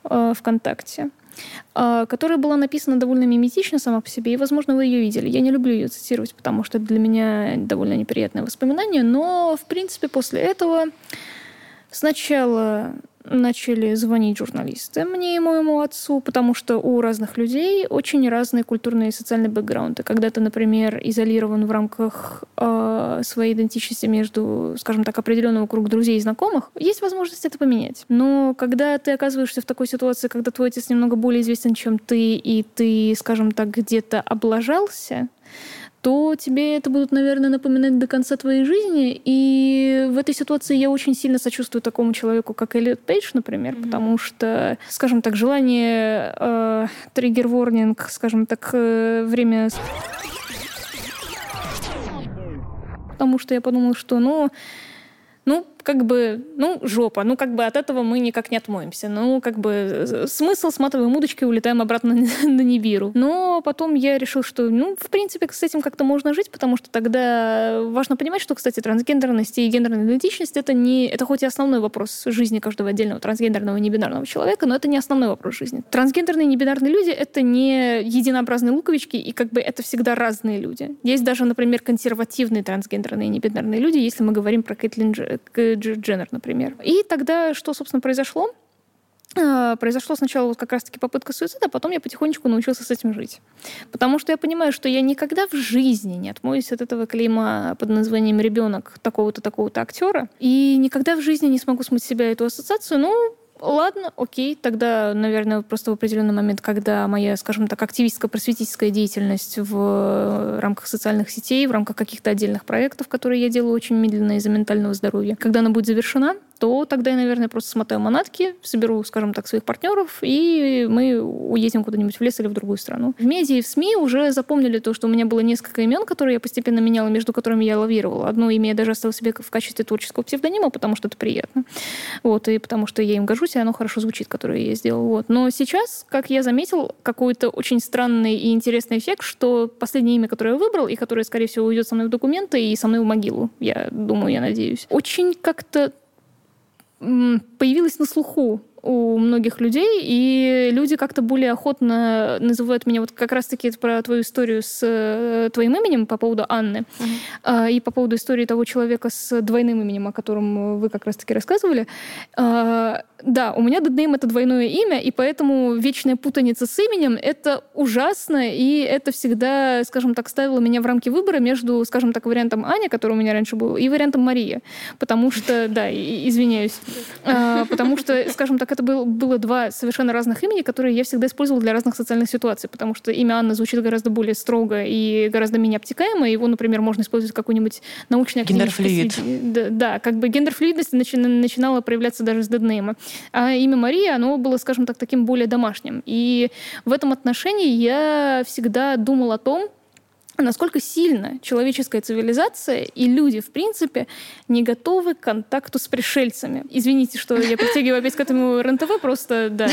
э, ВКонтакте. А, которая была написана довольно миметично сама по себе, и, возможно, вы ее видели. Я не люблю ее цитировать, потому что это для меня довольно неприятное воспоминание, но, в принципе, после этого сначала начали звонить журналисты мне и моему отцу, потому что у разных людей очень разные культурные и социальные бэкграунды. Когда ты, например, изолирован в рамках э, своей идентичности между, скажем так, определенного круга друзей и знакомых, есть возможность это поменять. Но когда ты оказываешься в такой ситуации, когда твой отец немного более известен, чем ты, и ты, скажем так, где-то облажался, то тебе это будут, наверное, напоминать до конца твоей жизни. И в этой ситуации я очень сильно сочувствую такому человеку, как Эллиот Пейдж, например, mm-hmm. потому что, скажем так, желание э, триггер-ворнинг, скажем так, э, время... Потому что я подумала, что, ну, ну, как бы, ну, жопа, ну, как бы от этого мы никак не отмоемся. Ну, как бы э, смысл, сматываем удочки, улетаем обратно [LAUGHS] на Нибиру. Но потом я решил, что, ну, в принципе, с этим как-то можно жить, потому что тогда важно понимать, что, кстати, трансгендерность и гендерная идентичность это не, это хоть и основной вопрос жизни каждого отдельного трансгендерного и небинарного человека, но это не основной вопрос жизни. Трансгендерные и небинарные люди это не единообразные луковички, и как бы это всегда разные люди. Есть даже, например, консервативные трансгендерные и небинарные люди, если мы говорим про Кэтлин Дженнер, например. И тогда что, собственно, произошло? А, произошло сначала вот как раз-таки попытка суицида, а потом я потихонечку научился с этим жить. Потому что я понимаю, что я никогда в жизни не отмоюсь от этого клейма под названием «ребенок такого-то, такого-то актера», и никогда в жизни не смогу смыть себя эту ассоциацию, ну, Ладно, окей, тогда, наверное, просто в определенный момент, когда моя, скажем так, активистско-просветительская деятельность в рамках социальных сетей, в рамках каких-то отдельных проектов, которые я делаю очень медленно из-за ментального здоровья, когда она будет завершена, то тогда я, наверное, просто смотаю манатки, соберу, скажем так, своих партнеров, и мы уедем куда-нибудь в лес или в другую страну. В медиа и в СМИ уже запомнили то, что у меня было несколько имен, которые я постепенно меняла, между которыми я лавировала. Одно имя я даже оставила себе в качестве творческого псевдонима, потому что это приятно. Вот, и потому что я им гожусь, и оно хорошо звучит, которое я сделала. Вот. Но сейчас, как я заметил, какой-то очень странный и интересный эффект, что последнее имя, которое я выбрал, и которое, скорее всего, уйдет со мной в документы и со мной в могилу, я думаю, я надеюсь, очень как-то появилась на слуху у многих людей, и люди как-то более охотно называют меня вот как раз-таки про твою историю с э, твоим именем по поводу Анны uh-huh. и по поводу истории того человека с двойным именем, о котором вы как раз-таки рассказывали. А, да, у меня деднейм — это двойное имя, и поэтому вечная путаница с именем — это ужасно, и это всегда, скажем так, ставило меня в рамки выбора между, скажем так, вариантом Аня, который у меня раньше был, и вариантом Мария. Потому что, да, извиняюсь, а, потому что, скажем так, это был, было два совершенно разных имени, которые я всегда использовала для разных социальных ситуаций, потому что имя Анна звучит гораздо более строго и гораздо менее обтекаемо, его, например, можно использовать какой-нибудь научный Гендерфлюид. Да, да, как бы гендерфлюидность начи- начинала проявляться даже с деднейма. А имя Мария, оно было, скажем так, таким более домашним. И в этом отношении я всегда думала о том, насколько сильно человеческая цивилизация и люди, в принципе, не готовы к контакту с пришельцами. Извините, что я притягиваю опять к этому РНТВ, просто, да.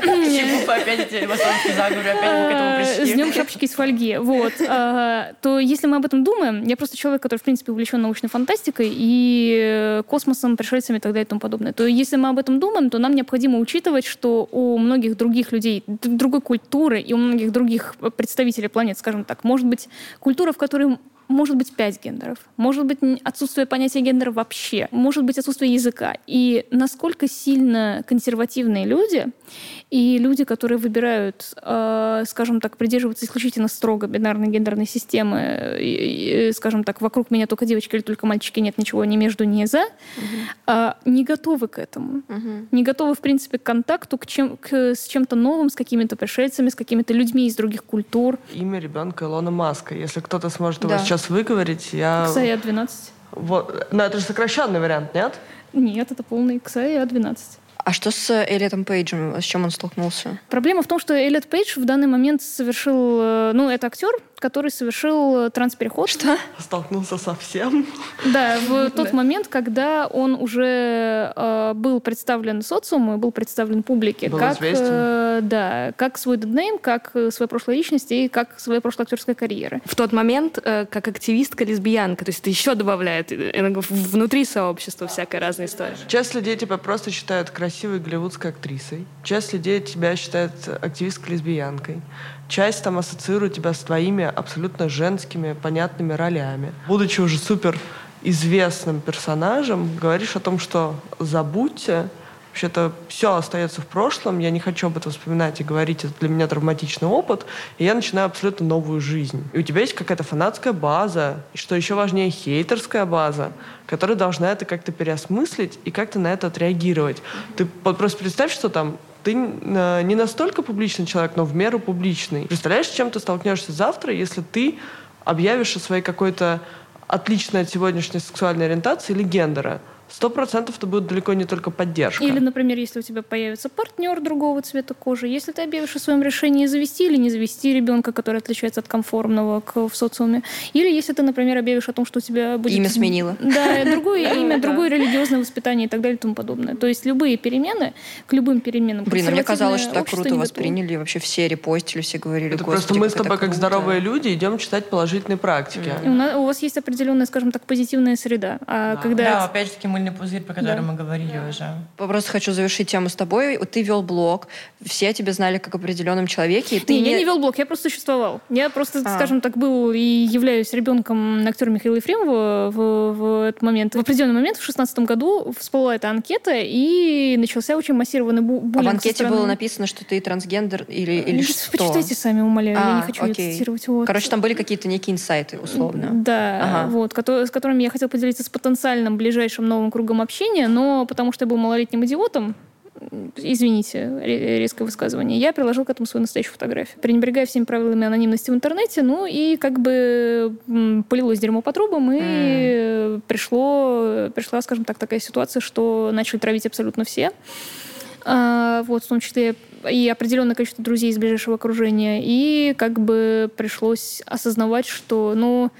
Почему опять эти масонские заговоры, опять мы к этому а, пришли? С днем шапочки из фольги. Вот. А, то если мы об этом думаем, я просто человек, который, в принципе, увлечен научной фантастикой и космосом, пришельцами и так далее и тому подобное, то если мы об этом думаем, то нам необходимо учитывать, что у многих других людей, другой культуры и у многих других представителей планет, скажем так, может быть быть культура, в которой может быть пять гендеров, может быть отсутствие понятия гендера вообще, может быть отсутствие языка. И насколько сильно консервативные люди и люди, которые выбирают, э, скажем так, придерживаться исключительно строго бинарной гендерной системы, и, и, скажем так, вокруг меня только девочки или только мальчики, нет ничего ни между, ни за, угу. э, не готовы к этому. Угу. Не готовы, в принципе, к контакту к чем, к, с чем-то новым, с какими-то пришельцами, с какими-то людьми из других культур. Имя ребенка Илона Маска. Если кто-то сможет его сейчас выговорить, я... Ксая 12. Вот. Но это же сокращенный вариант, нет? Нет, это полный Ксая 12. А что с Эллиотом Пейджем? С чем он столкнулся? Проблема в том, что Эллиот Пейдж в данный момент совершил... Э, ну, это актер, который совершил транспереход. Что? [LAUGHS] Столкнулся со всем. Да, в [LAUGHS] тот момент, когда он уже э, был представлен социуму, был представлен публике, Был как, э, да, как свой деднейм, как э, своя прошлая личность и как своя прошлая актерская карьера. В тот момент, э, как активистка, лесбиянка, то есть это еще добавляет э, внутри сообщества всякая разная история. Часть людей тебя просто считают красивой голливудской актрисой. Часть людей тебя считает активисткой лесбиянкой. Часть там ассоциирует тебя с твоими абсолютно женскими, понятными ролями. Будучи уже супер известным персонажем, говоришь о том, что забудьте, вообще-то все остается в прошлом, я не хочу об этом вспоминать и говорить, это для меня травматичный опыт, и я начинаю абсолютно новую жизнь. И у тебя есть какая-то фанатская база, и что еще важнее, хейтерская база, которая должна это как-то переосмыслить и как-то на это отреагировать. Ты просто представь, что там ты э, не настолько публичный человек, но в меру публичный. Представляешь, с чем ты столкнешься завтра, если ты объявишь о своей какой-то отличной от сегодняшней сексуальной ориентации или гендера? Сто процентов это будет далеко не только поддержка. Или, например, если у тебя появится партнер другого цвета кожи, если ты объявишь о своем решении завести или не завести ребенка, который отличается от конформного к, в социуме, или если ты, например, объявишь о том, что у тебя будет... Имя сменила. [LAUGHS] Да, другое [LAUGHS] имя, другое религиозное воспитание и так далее и тому подобное. То есть любые перемены, к любым переменам. Блин, а мне казалось, что так круто восприняли, вообще все репостили, все говорили, Это «Господи, просто мы с тобой, как круто». здоровые люди, идем читать положительные практики. У, вас есть определенная, скажем так, позитивная среда. А когда Да, опять-таки мыльный пузырь, про который мы говорили уже. Просто хочу завершить тему с тобой. Вот Ты вел блог, все тебя знали как определенном человеке. и Ты Не, я не вел блог, я просто существовал. Я просто, А. скажем так, был и являюсь ребенком актера Михаила Ефремова в, в этот момент. В определенный момент, в шестнадцатом году, всплыла эта анкета, и начался очень массированный бу- А буллинг в со анкете стороны- было написано, что ты трансгендер или, или Ну, что? Почитайте сами, умоляю, я не А, хочу окей. цитировать. Вот. Короче, там были какие-то некие инсайты, условно. Да, Ага. вот, с которыми я хотела поделиться с потенциальным ближайшим новым кругом общения, но потому что я был малолетним идиотом, извините, ре- резкое высказывание, я приложил к этому свою настоящую фотографию. Пренебрегая всеми правилами анонимности в интернете, ну и как бы полилось дерьмо по трубам, и э, пришло, пришла, скажем так, такая ситуация, что начали травить абсолютно все. А, вот, в том числе и определенное количество друзей из ближайшего окружения. И как бы пришлось осознавать, что, ну,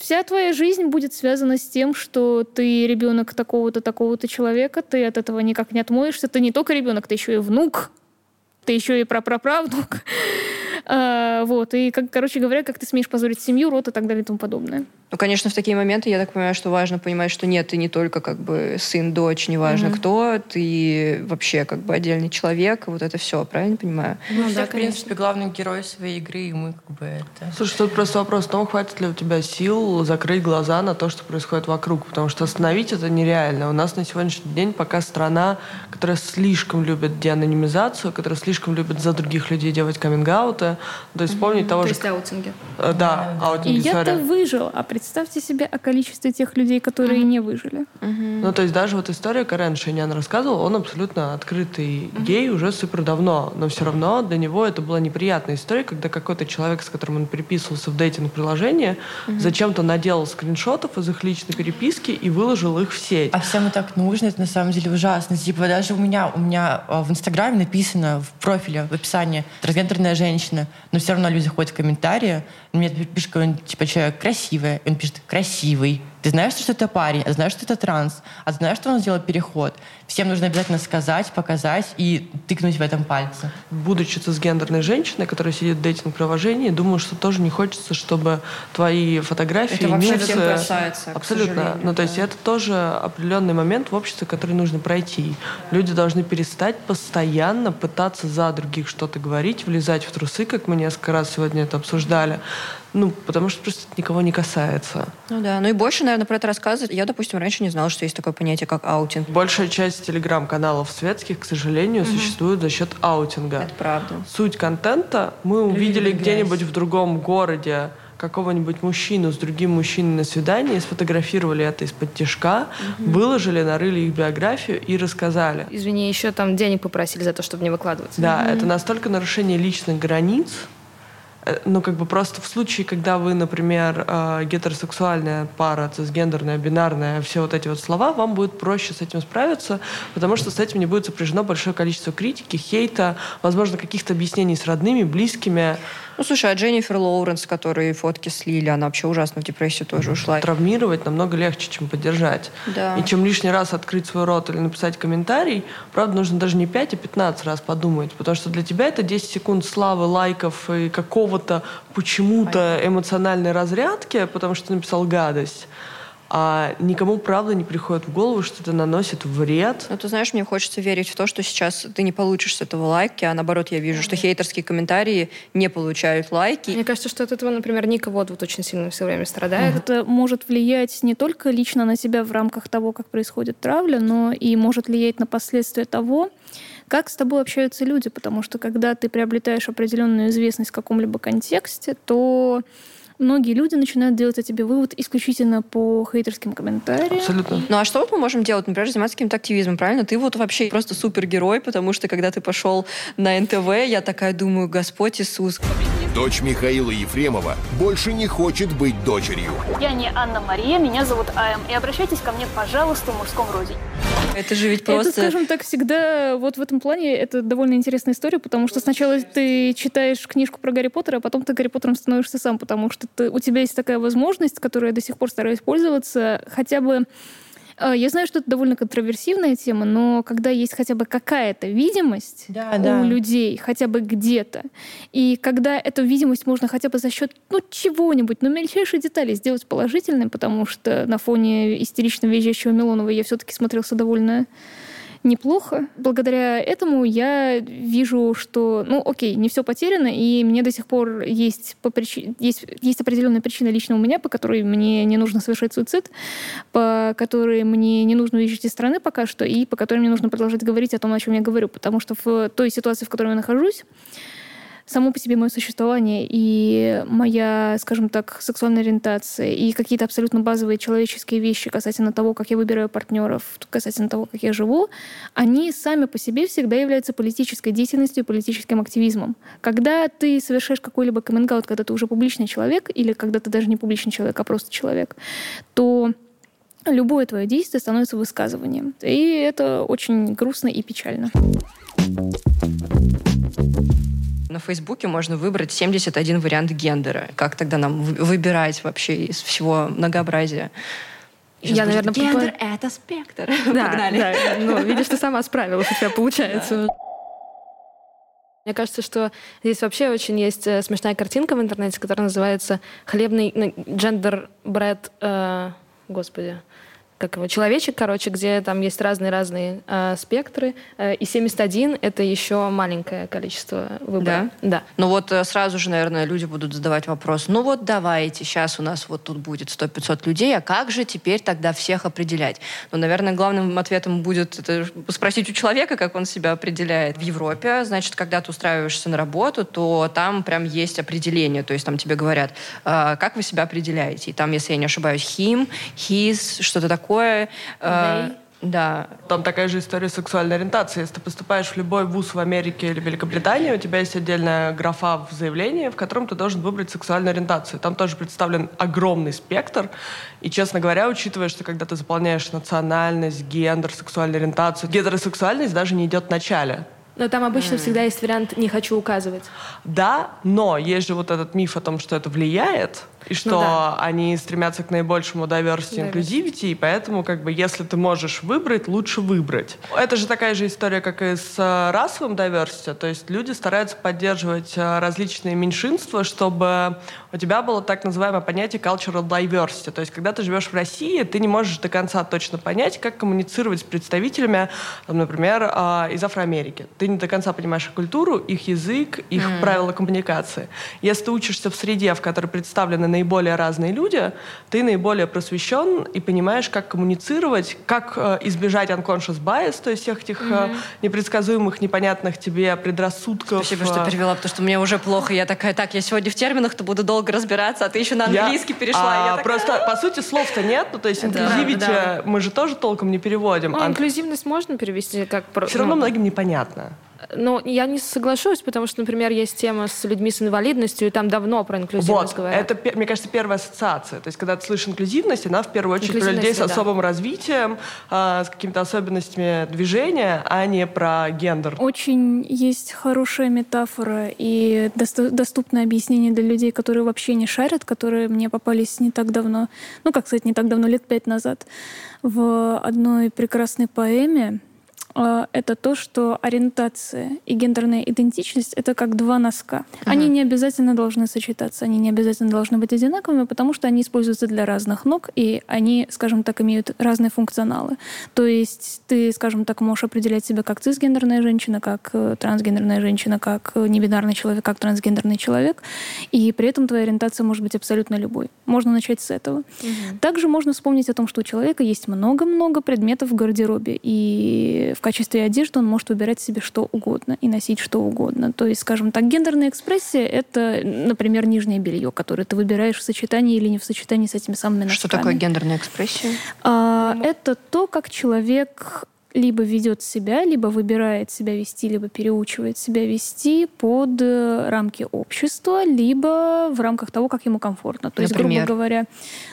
вся твоя жизнь будет связана с тем, что ты ребенок такого-то, такого-то человека, ты от этого никак не отмоешься. Ты не только ребенок, ты еще и внук, ты еще и прапраправнук. А, вот, и, как, короче говоря, как ты смеешь позорить семью, род и так далее и тому подобное. Ну, конечно, в такие моменты, я так понимаю, что важно понимать, что нет, ты не только как бы сын, дочь, неважно Мгм. кто, ты вообще как бы отдельный человек, вот это все, правильно понимаю? Ну, да, все, в принципе, главный герой своей игры, и мы как бы это... Слушай, тут просто вопрос в том, хватит ли у тебя сил закрыть глаза на то, что происходит вокруг, потому что остановить это нереально. У нас на сегодняшний день пока страна, которая слишком любит деанонимизацию, которая слишком любит за других людей делать каминг-ауты, то есть вспомнить того То же... есть аутинги. э, Да, И аутинг, я-то выжил, а представьте себе о количестве тех людей, которые не выжили. Ну, то есть даже вот история, Карен Шейнян рассказывал, он абсолютно открытый гей уже супер давно, но все равно для него это была неприятная история, когда какой-то человек, с которым он переписывался в дейтинг-приложении, зачем-то наделал скриншотов из их личной переписки и выложил их в сеть. А всем так нужно, это на самом деле ужасно. Типа даже у меня, у меня а, в Инстаграме написано в профиле, в описании трансгендерная женщина, но все равно люди заходят в комментарии, мне пишет какой-нибудь типа человек красивый, и он пишет красивый. Ты знаешь, что это парень, а знаешь, что это транс, а знаешь, что он сделал переход. Всем нужно обязательно сказать, показать и тыкнуть в этом пальце. Будучи цисгендерной женщиной, которая сидит в дейтинг-приложении, думаю, что тоже не хочется, чтобы твои фотографии, Это вообще нюцы- всем касается, Абсолютно. ну, то есть да. это тоже определенный момент в обществе, который нужно пройти. Люди должны перестать постоянно пытаться за других что-то говорить, влезать в трусы, как мы несколько раз сегодня это обсуждали. Ну, потому что просто это никого не касается. Ну да, ну и больше, наверное, про это рассказывать. Я, допустим, раньше не знала, что есть такое понятие, как аутинг. Большая часть телеграм-каналов светских, к сожалению, существует за счет аутинга. Это правда. Суть контента мы увидели где-нибудь в другом городе какого-нибудь мужчину с другим мужчиной на свидании, сфотографировали это из-под тяжка, выложили, нарыли их биографию и рассказали. Извини, еще там денег попросили за то, чтобы не выкладываться. Да, это настолько нарушение личных границ, ну, как бы просто в случае, когда вы, например, э, гетеросексуальная пара, цисгендерная, бинарная, все вот эти вот слова, вам будет проще с этим справиться, потому что с этим не будет сопряжено большое количество критики, хейта, возможно, каких-то объяснений с родными, близкими. Ну, слушай, а Дженнифер Лоуренс, которой фотки слили, она вообще ужасно в депрессию тоже ушла. Травмировать намного легче, чем поддержать. Да. И чем лишний раз открыть свой рот или написать комментарий, правда, нужно даже не 5, а 15 раз подумать, потому что для тебя это 10 секунд славы, лайков и какого-то почему-то эмоциональной разрядки, потому что ты написал гадость а никому, правда, не приходит в голову, что это наносит вред. Ну, ты знаешь, мне хочется верить в то, что сейчас ты не получишь с этого лайки, а наоборот, я вижу, что хейтерские комментарии не получают лайки. Мне кажется, что от этого, например, Ника вот, вот очень сильно все время страдает. Это может влиять не только лично на себя в рамках того, как происходит травля, но и может влиять на последствия того, как с тобой общаются люди, потому что когда ты приобретаешь определенную известность в каком-либо контексте, то многие люди начинают делать о тебе вывод исключительно по хейтерским комментариям. Абсолютно. Ну а что вот мы можем делать? Например, заниматься каким-то активизмом, правильно? Ты вот вообще просто супергерой, потому что когда ты пошел на НТВ, я такая думаю, Господь Иисус. Дочь Михаила Ефремова больше не хочет быть дочерью. Я не Анна-Мария, меня зовут Ам, и обращайтесь ко мне, пожалуйста, в мужском роде. Это же ведь просто... Это, скажем так, всегда вот в этом плане это довольно интересная история, потому что сначала ты читаешь книжку про Гарри Поттера, а потом ты Гарри Поттером становишься сам, потому что ты, у тебя есть такая возможность, которой я до сих пор стараюсь пользоваться, хотя бы я знаю, что это довольно контроверсивная тема, но когда есть хотя бы какая-то видимость да, у да. людей, хотя бы где-то, и когда эту видимость можно хотя бы за счет ну, чего-нибудь, ну, мельчайшие детали сделать положительной, потому что на фоне истерично визжащего Милонова я все-таки смотрелся довольно неплохо. Благодаря этому я вижу, что, ну, окей, не все потеряно, и мне до сих пор есть, по причине, есть, есть определенная причина лично у меня, по которой мне не нужно совершать суицид, по которой мне не нужно уезжать из страны пока что, и по которой мне нужно продолжать говорить о том, о чем я говорю, потому что в той ситуации, в которой я нахожусь, само по себе мое существование и моя, скажем так, сексуальная ориентация и какие-то абсолютно базовые человеческие вещи касательно того, как я выбираю партнеров, касательно того, как я живу, они сами по себе всегда являются политической деятельностью и политическим активизмом. Когда ты совершаешь какой-либо коммент когда ты уже публичный человек, или когда ты даже не публичный человек, а просто человек, то любое твое действие становится высказыванием. И это очень грустно и печально. На Фейсбуке можно выбрать 71 вариант гендера. Как тогда нам выбирать вообще из всего многообразия? Сейчас Я, наверное, гендер — это спектр. Да, [LAUGHS] Погнали. Да. Ну, видишь, ты сама справилась, у тебя получается. Да. Мне кажется, что здесь вообще очень есть э, смешная картинка в интернете, которая называется «Хлебный ну, бред...» э, Господи как его, человечек, короче, где там есть разные-разные э, спектры, э, и 71 — это еще маленькое количество выбора. Да? Да. Ну вот э, сразу же, наверное, люди будут задавать вопрос, ну вот давайте, сейчас у нас вот тут будет 100-500 людей, а как же теперь тогда всех определять? Ну, наверное, главным ответом будет это спросить у человека, как он себя определяет. В Европе, значит, когда ты устраиваешься на работу, то там прям есть определение, то есть там тебе говорят, э, как вы себя определяете? И там, если я не ошибаюсь, him, his, что-то такое, такое. Э, да. Там такая же история сексуальной ориентации. Если ты поступаешь в любой вуз в Америке или Великобритании, у тебя есть отдельная графа в заявлении, в котором ты должен выбрать сексуальную ориентацию. Там тоже представлен огромный спектр. И, честно говоря, учитывая, что когда ты заполняешь национальность, гендер, сексуальную ориентацию, гетеросексуальность даже не идет в начале. Но там обычно mm. всегда есть вариант «не хочу указывать». Да, но есть же вот этот миф о том, что это влияет, и что ну, да. они стремятся к наибольшему diversity, inclusivity, и поэтому, как бы, если ты можешь выбрать, лучше выбрать. Это же такая же история, как и с э, расовым diversity, то есть люди стараются поддерживать э, различные меньшинства, чтобы у тебя было так называемое понятие cultural diversity, то есть когда ты живешь в России, ты не можешь до конца точно понять, как коммуницировать с представителями, там, например, э, из Афроамерики. Ты не до конца понимаешь их культуру, их язык, их mm. правила коммуникации. Если ты учишься в среде, в которой представлены наиболее разные люди, ты наиболее просвещен и понимаешь, как коммуницировать, как э, избежать unconscious bias, то есть всех этих mm-hmm. э, непредсказуемых, непонятных тебе предрассудков. Спасибо, что э. перевела, потому что мне уже плохо. Я такая, так, я сегодня в терминах, то буду долго разбираться, а ты еще на английский я, перешла. А, я такая... Просто, по сути, слов-то нет, ну, то есть инклюзивити да, да. мы же тоже толком не переводим. Ну, инклюзивность можно перевести как... Все равно ну, многим непонятно. Ну, я не соглашусь, потому что, например, есть тема с людьми с инвалидностью, и там давно про инклюзивность вот, говорят. это, мне кажется, первая ассоциация. То есть, когда ты слышишь инклюзивность, она в первую очередь про людей с особым да. развитием, э, с какими-то особенностями движения, а не про гендер. Очень есть хорошая метафора и доступное объяснение для людей, которые вообще не шарят, которые мне попались не так давно, ну, как сказать, не так давно, лет пять назад, в одной прекрасной поэме а, это то, что ориентация и гендерная идентичность — это как два носка. Ага. Они не обязательно должны сочетаться, они не обязательно должны быть одинаковыми, потому что они используются для разных ног, и они, скажем так, имеют разные функционалы. То есть ты, скажем так, можешь определять себя как цисгендерная женщина, как э, трансгендерная женщина, как э, небинарный человек, как трансгендерный человек, и при этом твоя ориентация может быть абсолютно любой. Можно начать с этого. Угу. Также можно вспомнить о том, что у человека есть много-много предметов в гардеробе, и в качестве одежды он может выбирать себе что угодно и носить что угодно. То есть, скажем так, гендерная экспрессия — это, например, нижнее белье, которое ты выбираешь в сочетании или не в сочетании с этими самыми носками. Что такое гендерная экспрессия? А, это то, как человек либо ведет себя, либо выбирает себя вести, либо переучивает себя вести под э, рамки общества, либо в рамках того, как ему комфортно. То Например? есть, грубо говоря,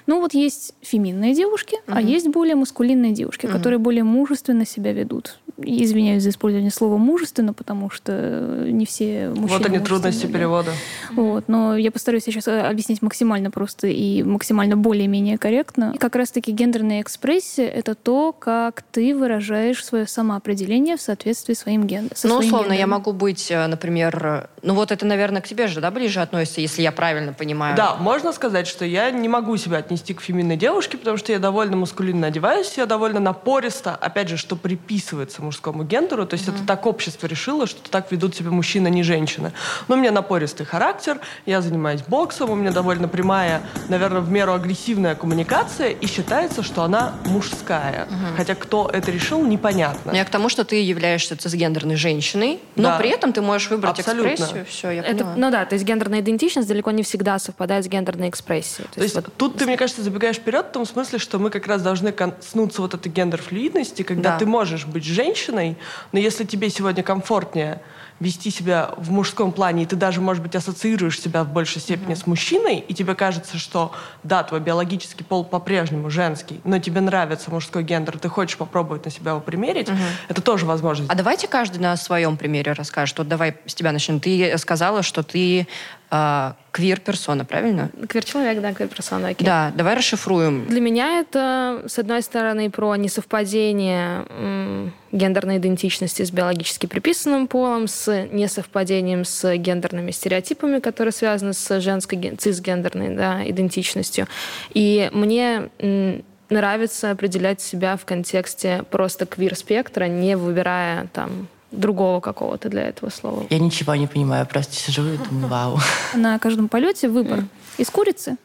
ну вот есть феминные девушки, угу. а есть более маскулинные девушки, угу. которые более мужественно себя ведут. Извиняюсь за использование слова мужественно, потому что не все мужчины. Вот они трудности да. перевода. Вот, но я постараюсь сейчас э, объяснить максимально просто и максимально более-менее корректно. И как раз-таки гендерная экспрессия это то, как ты выражаешь выражаешь свое самоопределение в соответствии с своим гендером. Ну, условно, гендером. я могу быть, э, например, ну вот это, наверное, к тебе же, да, ближе относится, если я правильно понимаю. Да, можно сказать, что я не могу себя отнести к феминной девушке, потому что я довольно маскулинно одеваюсь, я довольно напористо, опять же, что приписывается мужскому гендеру, то есть mm-hmm. это так общество решило, что так ведут себя мужчина, не женщина. Но у меня напористый характер, я занимаюсь боксом, у меня довольно прямая, наверное, в меру агрессивная коммуникация, и считается, что она мужская. Mm-hmm. Хотя кто это решил, не непонятно. Я к тому, что ты являешься цисгендерной женщиной, но да. при этом ты можешь выбрать Абсолютно. экспрессию. Все, я Это, ну да, то есть гендерная идентичность далеко не всегда совпадает с гендерной экспрессией. То, то есть, вот... тут ты, мне кажется, забегаешь вперед в том смысле, что мы как раз должны коснуться вот этой гендер-флюидности, когда да. ты можешь быть женщиной, но если тебе сегодня комфортнее вести себя в мужском плане, и ты даже, может быть, ассоциируешь себя в большей степени mm-hmm. с мужчиной, и тебе кажется, что да, твой биологический пол по-прежнему женский, но тебе нравится мужской гендер, ты хочешь попробовать на себя его примерить, mm-hmm. это тоже возможность. А давайте каждый на своем примере расскажет. Вот давай с тебя начнем. Ты сказала, что ты э, квир-персона, правильно? Квир-человек, да, квир-персона, окей. Да, давай расшифруем. Для меня это, с одной стороны, про несовпадение м, гендерной идентичности с биологически приписанным полом, с несовпадением с гендерными стереотипами, которые связаны с женской цисгендерной да, идентичностью. И мне м, нравится определять себя в контексте просто квир-спектра, не выбирая там другого какого-то для этого слова. Я ничего не понимаю, просто сижу и думаю, [LAUGHS] вау. [LAUGHS] На каждом полете выбор из курицы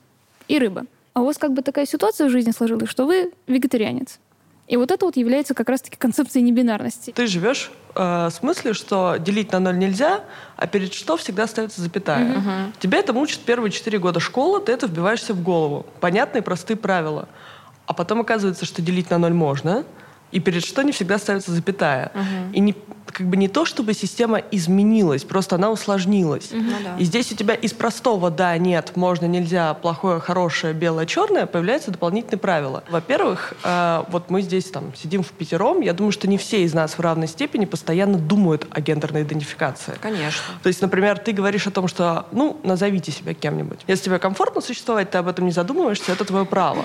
и рыбы. А у вас как бы такая ситуация в жизни сложилась, что вы вегетарианец. И вот это вот является как раз-таки концепцией небинарности. Ты живешь э, в смысле, что делить на ноль нельзя, а перед что всегда ставится запятая. Угу. Тебя это мучит первые четыре года школы, ты это вбиваешься в голову. Понятные, простые правила. А потом оказывается, что делить на ноль можно, и перед что не всегда ставится запятая. Угу. И не, как бы не то, чтобы система изменилась, просто она усложнилась. Угу, да. И здесь у тебя из простого «да», «нет», «можно», «нельзя», «плохое», «хорошее», «белое», «черное» появляются дополнительные правила. Во-первых, э, вот мы здесь там сидим в пятером, я думаю, что не все из нас в равной степени постоянно думают о гендерной идентификации. Конечно. То есть, например, ты говоришь о том, что, ну, назовите себя кем-нибудь. Если тебе комфортно существовать, ты об этом не задумываешься, это твое право.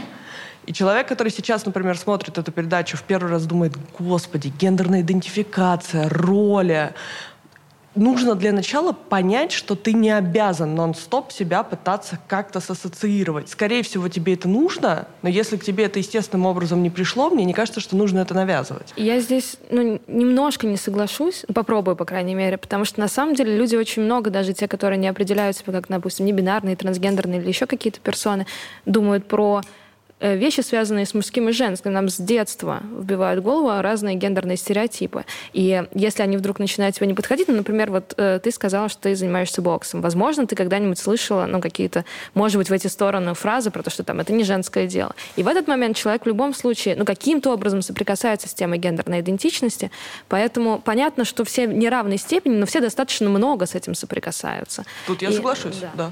И человек, который сейчас, например, смотрит эту передачу, в первый раз думает, господи, гендерная идентификация, роли. Нужно для начала понять, что ты не обязан нон-стоп себя пытаться как-то сассоциировать. Скорее всего, тебе это нужно, но если к тебе это естественным образом не пришло, мне не кажется, что нужно это навязывать. Я здесь ну, немножко не соглашусь, попробую, по крайней мере, потому что на самом деле люди очень много, даже те, которые не определяют себя как, допустим, не бинарные, трансгендерные или еще какие-то персоны, думают про вещи, связанные с мужским и женским. Нам с детства вбивают в голову разные гендерные стереотипы. И если они вдруг начинают тебе не подходить, ну, например, вот э, ты сказала, что ты занимаешься боксом. Возможно, ты когда-нибудь слышала, ну, какие-то, может быть, в эти стороны фразы про то, что там это не женское дело. И в этот момент человек в любом случае, ну, каким-то образом соприкасается с темой гендерной идентичности. Поэтому понятно, что все в неравной степени, но все достаточно много с этим соприкасаются. Тут я и, соглашусь, да. да.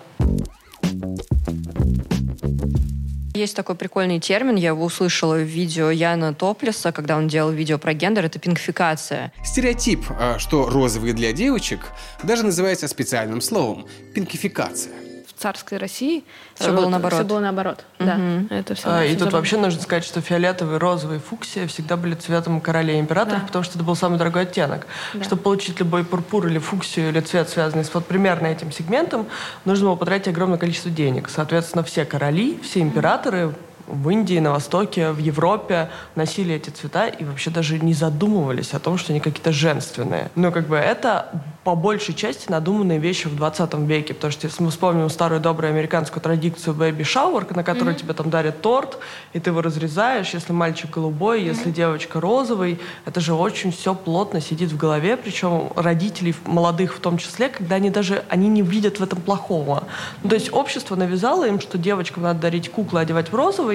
Есть такой прикольный термин, я его услышала в видео Яна Топлиса, когда он делал видео про гендер, это пинкфикация. Стереотип, а, что розовые для девочек, даже называется специальным словом – пинкификация царской России все вот, было наоборот. Все было наоборот, угу. да. Это все а, и тут вообще нужно сказать, что фиолетовый, розовый, фуксия всегда были цветом королей и императоров, да. потому что это был самый дорогой оттенок. Да. Чтобы получить любой пурпур или фуксию или цвет, связанный с вот примерно этим сегментом, нужно было потратить огромное количество денег. Соответственно, все короли, все императоры в Индии, на Востоке, в Европе носили эти цвета и вообще даже не задумывались о том, что они какие-то женственные. Но как бы это по большей части надуманные вещи в 20 веке, потому что если мы вспомним старую добрую американскую традицию baby shower, на которой mm-hmm. тебе там дарят торт, и ты его разрезаешь, если мальчик голубой, mm-hmm. если девочка розовый, это же очень все плотно сидит в голове, причем родителей молодых в том числе, когда они даже, они не видят в этом плохого. Ну, то есть общество навязало им, что девочкам надо дарить куклы, одевать в розовый,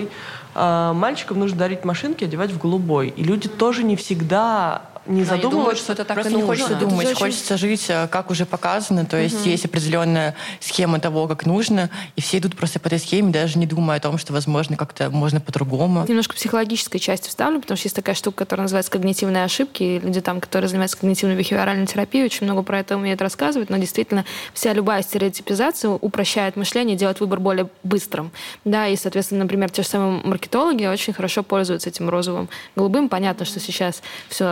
а мальчикам нужно дарить машинки, одевать в голубой. И люди тоже не всегда не да, задумываются, что это так Просто и не хочется думать, хочется жить, э, как уже показано, то есть угу. есть определенная схема того, как нужно, и все идут просто по этой схеме, даже не думая о том, что, возможно, как-то можно по-другому. Немножко психологической части вставлю, потому что есть такая штука, которая называется когнитивные ошибки, и люди там, которые занимаются когнитивной бихевиоральной терапией, очень много про это умеют рассказывать, но действительно вся любая стереотипизация упрощает мышление, делает выбор более быстрым. Да, и, соответственно, например, те же самые маркетологи очень хорошо пользуются этим розовым, голубым. Понятно, что сейчас все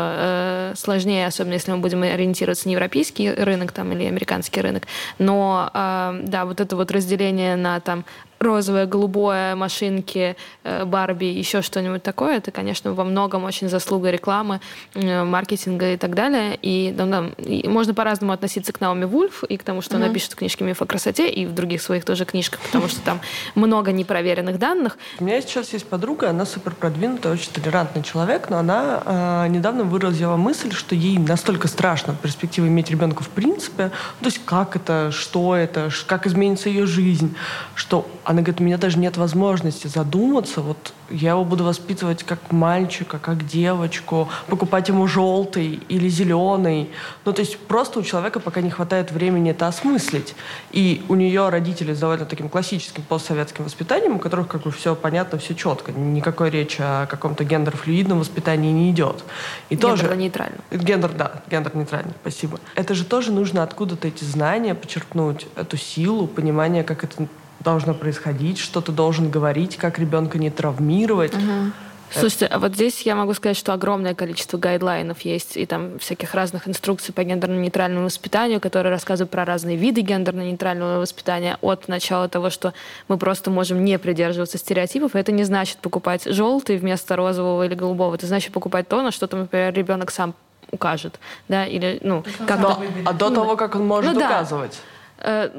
сложнее, особенно если мы будем ориентироваться на европейский рынок там, или американский рынок. Но э, да, вот это вот разделение на там розовое, голубое, машинки, э, Барби, еще что-нибудь такое, это, конечно, во многом очень заслуга рекламы, э, маркетинга и так далее. И, да, да, и можно по-разному относиться к Наоми Вульф и к тому, что mm-hmm. она пишет книжки «Миф о красоте» и в других своих тоже книжках, потому что там много непроверенных данных. У меня сейчас есть подруга, она супер продвинутая, очень толерантный человек, но она э, недавно выразила мысль, что ей настолько страшно в перспективе иметь ребенка в принципе, то есть как это, что это, как изменится ее жизнь, что она говорит, у меня даже нет возможности задуматься, вот я его буду воспитывать как мальчика, как девочку, покупать ему желтый или зеленый. Ну, то есть просто у человека пока не хватает времени это осмыслить. И у нее родители с довольно таким классическим постсоветским воспитанием, у которых как бы все понятно, все четко. Никакой речи о каком-то гендерфлюидном воспитании не идет. И Гендерно-нейтрально. Гендер, да, гендер-нейтрально, спасибо. Это же тоже нужно откуда-то эти знания почерпнуть, эту силу, понимание, как это должно происходить, что ты должен говорить, как ребенка не травмировать. Угу. Слушайте, а вот здесь я могу сказать, что огромное количество гайдлайнов есть, и там всяких разных инструкций по гендерно-нейтральному воспитанию, которые рассказывают про разные виды гендерно-нейтрального воспитания, от начала того, что мы просто можем не придерживаться стереотипов, это не значит покупать желтый вместо розового или голубого, это значит покупать то, на что, там, например, ребенок сам укажет, да, или, ну, как до, А до того, как он может ну, указывать? Да.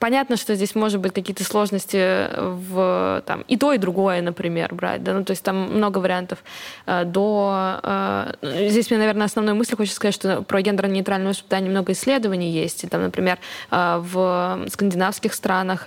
Э, Понятно, что здесь может быть какие-то сложности в там, и то, и другое, например, брать. Да? Ну, то есть там много вариантов. Э, до, э, здесь мне, наверное, основной мысль хочется сказать, что про гендерно-нейтральное воспитание много исследований есть. И там, например, э, в скандинавских странах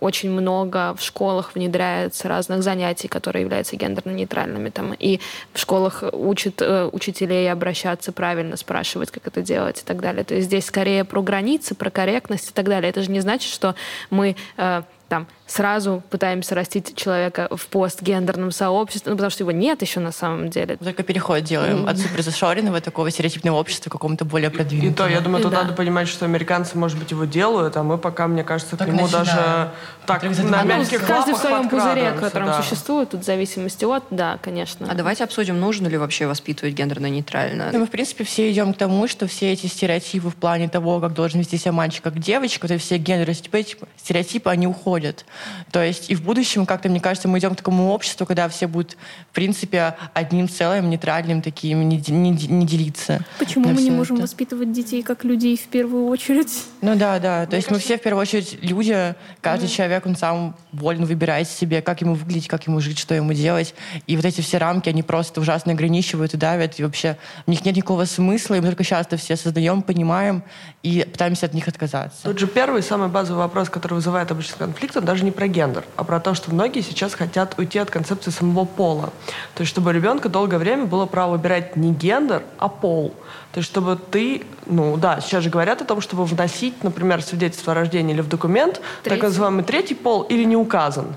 очень много в школах внедряется разных занятий, которые являются гендерно-нейтральными. Там, и в школах учат учителей обращаться правильно, спрашивать, как это делать и так далее. То есть здесь скорее про границы, про корректность и так далее. Это же не значит, значит, что мы э, там сразу пытаемся растить человека в постгендерном сообществе, ну, потому что его нет еще на самом деле. Только переход делаем mm-hmm. от суперзашоренного такого стереотипного общества к какому-то более продвинутому. И то, я думаю, тут да. надо понимать, что американцы, может быть, его делают, а мы пока, мне кажется, так к нему начинаем. даже так, на мягких ну, Каждый в своем пузыре, в котором да. существует, тут в зависимости от, да, конечно. А давайте обсудим, нужно ли вообще воспитывать гендерно-нейтрально. Ну, мы, в принципе, все идем к тому, что все эти стереотипы в плане того, как должен вести себя мальчик, как девочка, вот все гендерные стереотипы, стереотипы, они уходят. То есть и в будущем, как-то, мне кажется, мы идем к такому обществу, когда все будут, в принципе, одним целым, нейтральным таким, не, не, не делиться. Почему мы не можем это. воспитывать детей как людей в первую очередь? Ну да, да. То мне есть кажется... мы все в первую очередь люди, каждый mm-hmm. человек, он сам волен выбирать себе, как ему выглядеть, как ему жить, что ему делать. И вот эти все рамки, они просто ужасно ограничивают и давят, и вообще в них нет никакого смысла, и мы только сейчас это все создаем, понимаем и пытаемся от них отказаться. Тут же первый, самый базовый вопрос, который вызывает обычно конфликт, он даже не про гендер, а про то, что многие сейчас хотят уйти от концепции самого пола. То есть, чтобы у ребенка долгое время было право выбирать не гендер, а пол. То есть, чтобы ты, ну да, сейчас же говорят о том, чтобы вносить, например, свидетельство о рождении или в документ третий. так называемый третий пол или не указан.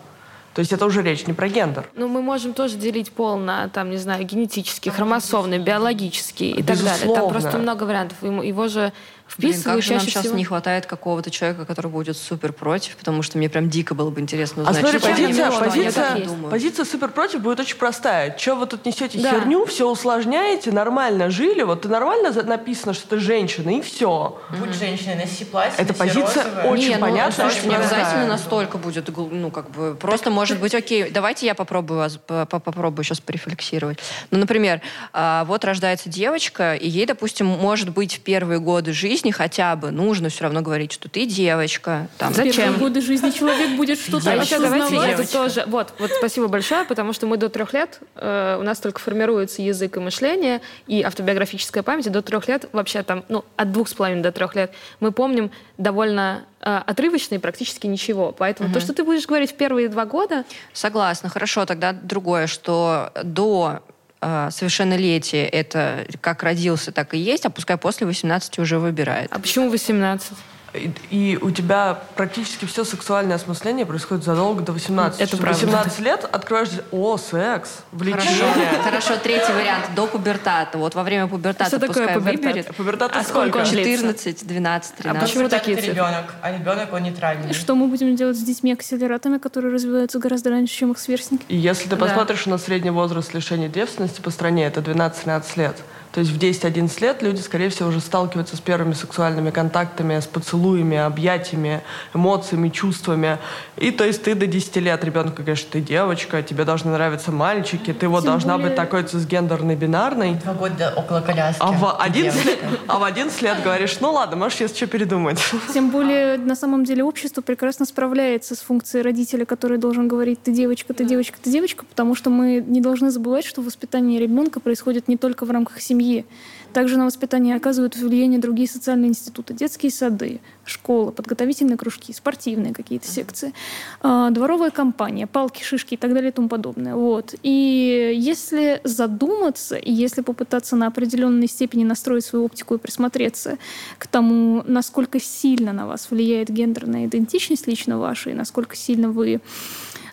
То есть это уже речь не про гендер. Ну, мы можем тоже делить пол на, там, не знаю, генетический, хромосомный, биологический и Безусловно. так далее. Там просто много вариантов. Его же вписывают Блин, как же нам сейчас всего... не хватает какого-то человека, который будет супер против, потому что мне прям дико было бы интересно узнать. А смотри, позиция, позиция, позиция супер против будет очень простая. Че вы тут несете да. херню, все усложняете, нормально жили, вот ты нормально написано, что ты женщина, и все. Будь женщиной, носи платье, Это позиция розовое. очень не, понятная. Ну, слушайте, не обязательно настолько будет, ну, как бы, просто так, может быть, окей, давайте я попробую вас, попробую сейчас порефлексировать. Ну, например, а, вот рождается девочка, и ей, допустим, может быть в первые годы жизни жизни хотя бы нужно все равно говорить, что ты девочка. Там. Зачем? В годы жизни человек будет что-то еще давайте я тоже. Вот, вот спасибо большое, потому что мы до трех лет, э, у нас только формируется язык и мышление, и автобиографическая память, и до трех лет, вообще там, ну, от двух с половиной до трех лет, мы помним довольно э, отрывочно и практически ничего. Поэтому угу. то, что ты будешь говорить в первые два года... Согласна. Хорошо, тогда другое, что до совершеннолетие это как родился, так и есть, а пускай после 18 уже выбирает. А почему 18? И, и у тебя практически все сексуальное осмысление происходит задолго до 18. Это правда. 18 лет откроешь... О, секс, влечение. Хорошо, хорошо, третий вариант. До пубертата. Вот во время пубертата Что такое пубертат? выберет. Пубертат а сколько? 14, 12, 13. А почему такие цифры? ребенок, а ребенок он нейтральный. Что мы будем делать с детьми-акселератами, которые развиваются гораздо раньше, чем их сверстники? И если ты да. посмотришь на средний возраст лишения девственности по стране, это 12-13 лет. То есть в 10-11 лет люди, скорее всего, уже сталкиваются с первыми сексуальными контактами, с поцелуями, объятиями, эмоциями, чувствами. И то есть ты до 10 лет ребенку говоришь, ты девочка, тебе должны нравиться мальчики, ты вот Тем должна более... быть такой цисгендерной, бинарной. Два года около коляски. А в, 11 лет, а в 11 лет говоришь, ну ладно, можешь сейчас что передумать. Тем более, на самом деле, общество прекрасно справляется с функцией родителя, который должен говорить, ты девочка, ты девочка, ты девочка, потому что мы не должны забывать, что воспитание ребенка происходит не только в рамках семьи, семьи. Также на воспитание оказывают влияние другие социальные институты, детские сады, школы, подготовительные кружки, спортивные какие-то секции, а, дворовая компания, палки, шишки и так далее и тому подобное. Вот. И если задуматься, и если попытаться на определенной степени настроить свою оптику и присмотреться к тому, насколько сильно на вас влияет гендерная идентичность лично ваша, и насколько сильно вы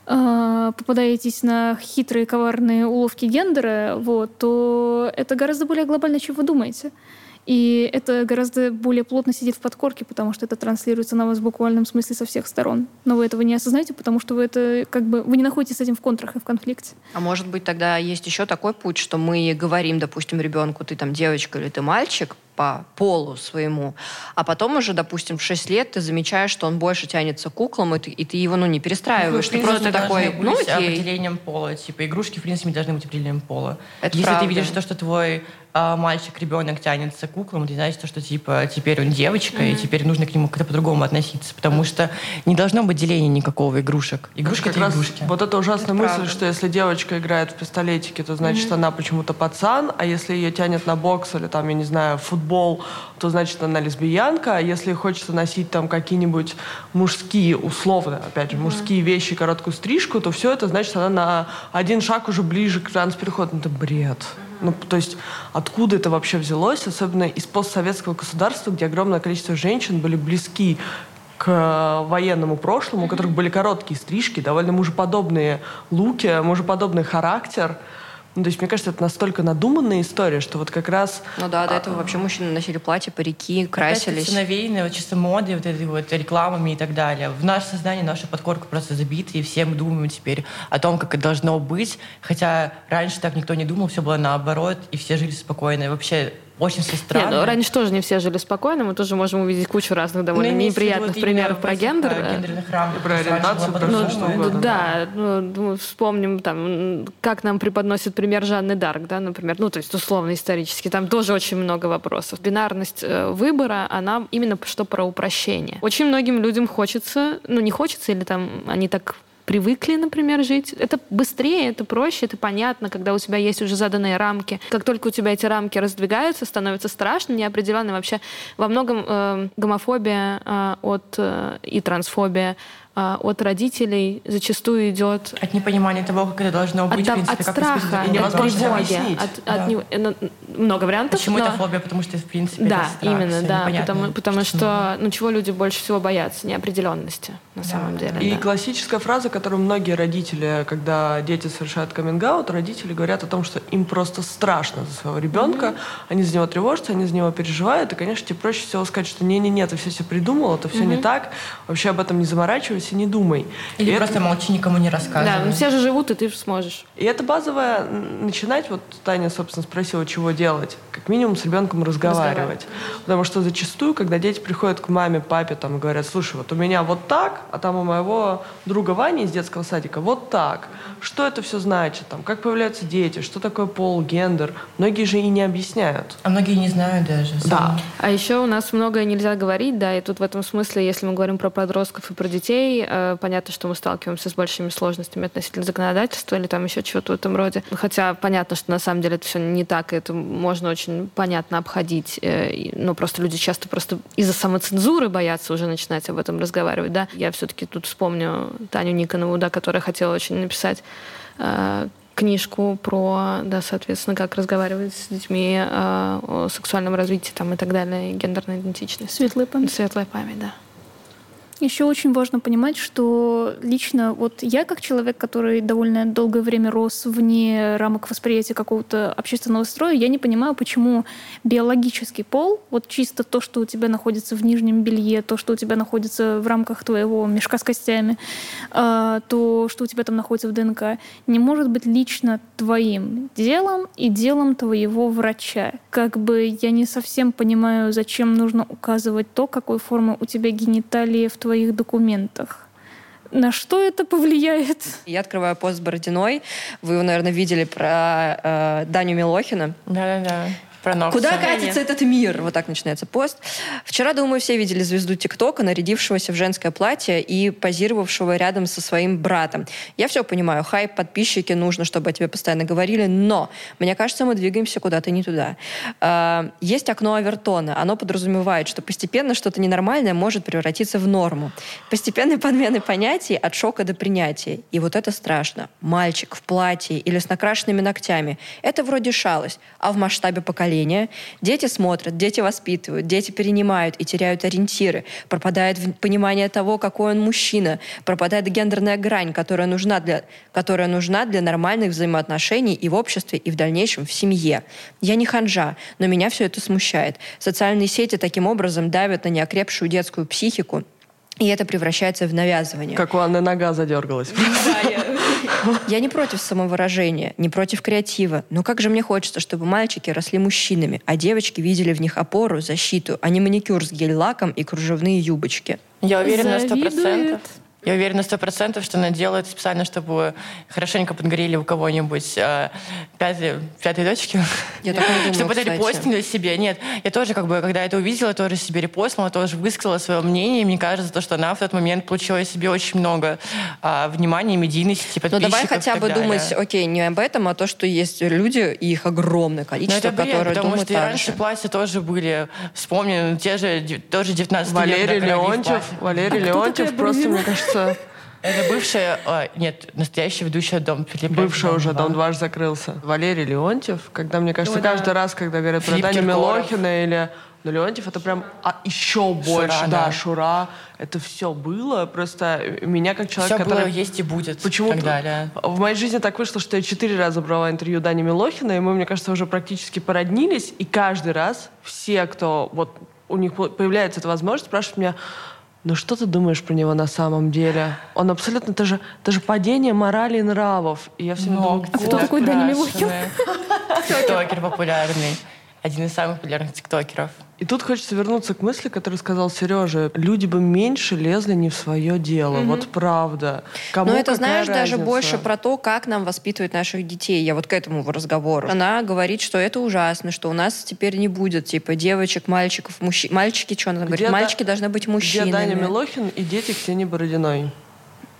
а, попадаетесь на хитрые, коварные уловки гендера, вот, то это гораздо более глобально, чем вы думаете. И это гораздо более плотно сидит в подкорке, потому что это транслируется на вас в буквальном смысле со всех сторон. Но вы этого не осознаете, потому что вы это как бы вы не находитесь с этим в контрах и в конфликте. А может быть тогда есть еще такой путь, что мы говорим, допустим, ребенку, ты там девочка или ты мальчик, по полу своему, а потом уже, допустим, в 6 лет ты замечаешь, что он больше тянется к куклам, и ты, и ты его, ну, не перестраиваешь. Ну, ты просто такой, ну, окей. определением пола. Типа, игрушки, в принципе, не должны быть определением пола. Это Если правда. ты видишь то, что твой мальчик, ребенок тянется к куклам, ты знаешь, то, что типа теперь он девочка, mm-hmm. и теперь нужно к нему как-то по-другому относиться, потому что не должно быть деления никакого игрушек. Игрушка это игрушки. Вот это ужасная это мысль, правда. что если девочка играет в пистолетики, то значит mm-hmm. она почему-то пацан, а если ее тянет на бокс или там, я не знаю, футбол, то значит она лесбиянка, а если хочется носить там какие-нибудь мужские, условно, опять же, mm-hmm. мужские вещи, короткую стрижку, то все это значит она на один шаг уже ближе к транспереходу. Ну, это бред. Mm-hmm. Ну, то есть откуда это вообще взялось, особенно из постсоветского государства, где огромное количество женщин были близки к военному прошлому, у которых были короткие стрижки, довольно мужеподобные луки, мужеподобный характер – ну, то есть, мне кажется, это настолько надуманная история, что вот как раз... Ну да, до этого вообще мужчины носили платья, парики, красились. Это навеяно вот чисто модой, вот этой вот рекламами и так далее. В наше сознание, наша подкорка просто забита, и все мы думаем теперь о том, как это должно быть. Хотя раньше так никто не думал, все было наоборот, и все жили спокойно. И вообще очень все странно. Нет, ну, раньше тоже не все жили спокойно, мы тоже можем увидеть кучу разных довольно ну, неприятных примеров про гендер. Гендерных рамках. Про ориентацию, про ну, что угодно. Да, ну, ну, вспомним, там, как нам преподносит пример Жанны Дарк, да, например, ну, то есть условно исторически, там тоже очень много вопросов. Бинарность э, выбора, она именно что про упрощение. Очень многим людям хочется, ну, не хочется, или там они так привыкли, например, жить. Это быстрее, это проще, это понятно, когда у тебя есть уже заданные рамки. Как только у тебя эти рамки раздвигаются, становится страшно, неопределенно. Вообще во многом э, гомофобия э, от, э, и трансфобия а, от родителей зачастую идет... От непонимания того, как это должно быть, от, в принципе, от страха, от тревоги, от, да. от, не, ну, много вариантов. Почему но... это фобия? Потому что, в принципе, Да, это страх, именно, да, потому, потому что, ну, чего люди больше всего боятся? Неопределенности, на да. самом деле. И да. классическая фраза, которую многие родители, когда дети совершают каминг родители говорят о том, что им просто страшно за своего ребенка, mm-hmm. они за него тревожатся, они за него переживают, и, конечно, тебе проще всего сказать, что не-не-не, ты все все придумал, это все mm-hmm. не так, вообще об этом не заморачивайся, и не думай. Или и просто это... молчи, никому не рассказывай. Да, ну все же живут, и ты сможешь. И это базовое начинать, вот Таня, собственно, спросила, чего делать. Как минимум с ребенком разговаривать. разговаривать. Потому что зачастую, когда дети приходят к маме, папе, там, и говорят, слушай, вот у меня вот так, а там у моего друга Вани из детского садика вот так. Что это все значит? Там, как появляются дети? Что такое пол, гендер? Многие же и не объясняют. А многие не знают даже. Сами. Да. А еще у нас многое нельзя говорить, да, и тут в этом смысле, если мы говорим про подростков и про детей, э, понятно, что мы сталкиваемся с большими сложностями относительно законодательства или там еще чего-то в этом роде. Хотя понятно, что на самом деле это все не так, и это можно очень понятно обходить. Э, но просто люди часто просто из-за самоцензуры боятся уже начинать об этом разговаривать, да. Я все-таки тут вспомню Таню Никонову, да, которая хотела очень написать Э, книжку про, да, соответственно, как разговаривать с детьми э, о сексуальном развитии там, и так далее, и гендерной идентичности. Светлая память. Светлая память, да. Еще очень важно понимать, что лично вот я как человек, который довольно долгое время рос вне рамок восприятия какого-то общественного строя, я не понимаю, почему биологический пол, вот чисто то, что у тебя находится в нижнем белье, то, что у тебя находится в рамках твоего мешка с костями, а, то, что у тебя там находится в ДНК, не может быть лично твоим делом и делом твоего врача. Как бы я не совсем понимаю, зачем нужно указывать то, какой формы у тебя гениталии в твоих документах. На что это повлияет? Я открываю пост Бородиной. Вы его, наверное, видели про э, Даню Милохина. Да-да-да. Про Куда катится этот мир? Вот так начинается пост. Вчера, думаю, все видели звезду ТикТока, нарядившегося в женское платье и позировавшего рядом со своим братом. Я все понимаю, хайп, подписчики, нужно, чтобы о тебе постоянно говорили, но мне кажется, мы двигаемся куда-то не туда. А, есть окно Авертона. Оно подразумевает, что постепенно что-то ненормальное может превратиться в норму. Постепенной подмены понятий от шока до принятия. И вот это страшно. Мальчик в платье или с накрашенными ногтями. Это вроде шалость, а в масштабе поколения поколения. Дети смотрят, дети воспитывают, дети перенимают и теряют ориентиры. Пропадает понимание того, какой он мужчина. Пропадает гендерная грань, которая нужна для, которая нужна для нормальных взаимоотношений и в обществе, и в дальнейшем в семье. Я не ханжа, но меня все это смущает. Социальные сети таким образом давят на неокрепшую детскую психику, и это превращается в навязывание. Как у Анны нога задергалась. Я не против самовыражения, не против креатива, но как же мне хочется, чтобы мальчики росли мужчинами, а девочки видели в них опору, защиту, а не маникюр с гель-лаком и кружевные юбочки. Я уверена на сто процентов. Я уверена сто процентов, что она делает специально, чтобы хорошенько подгорели у кого-нибудь э, пятые, пятые точки. Я так не думала, Чтобы это репостнули себе. Нет, я тоже, как бы, когда это увидела, тоже себе репостнула, тоже высказала свое мнение. И мне кажется, то, что она в тот момент получила себе очень много э, внимания, медийности, подписчиков Ну давай хотя бы думать, окей, не об этом, а то, что есть люди, и их огромное количество, это бред, которые потому думают что и раньше платья тоже были, вспомни, те же, тоже 19 Валерий Леонтьев, Валерий а Леонтьев просто, мне кажется, кажется... Это бывшая, а, нет, настоящая ведущая Дом Филиппа. Бывшая уже, Дом 2 закрылся. Валерий Леонтьев, когда, мне кажется, ну, каждый да. раз, когда говорят Филипп про Таню Милохина или ну, Леонтьев это прям а, еще больше, Шура, да, да, Шура. Это все было. Просто меня как человек, все который... было, есть и будет. Почему-то далее. в моей жизни так вышло, что я четыре раза брала интервью Дани Милохина, и мы, мне кажется, уже практически породнились. И каждый раз все, кто вот у них появляется эта возможность, спрашивают меня, ну что ты думаешь про него на самом деле? Он абсолютно, это же, это же падение морали и нравов. И я все думаю, а кто такой Даня Милохин? Тиктокер популярный. Один из самых популярных тиктокеров. И тут хочется вернуться к мысли, которую сказал Сережа. Люди бы меньше лезли не в свое дело. Угу. Вот правда. Кому Но это, знаешь, разница? даже больше про то, как нам воспитывать наших детей. Я вот к этому разговору. Она говорит, что это ужасно, что у нас теперь не будет, типа, девочек, мальчиков, мужчин. Мальчики, что она говорит? Где Мальчики да... должны быть мужчинами. Где Даня Милохин и дети Ксении Бородиной?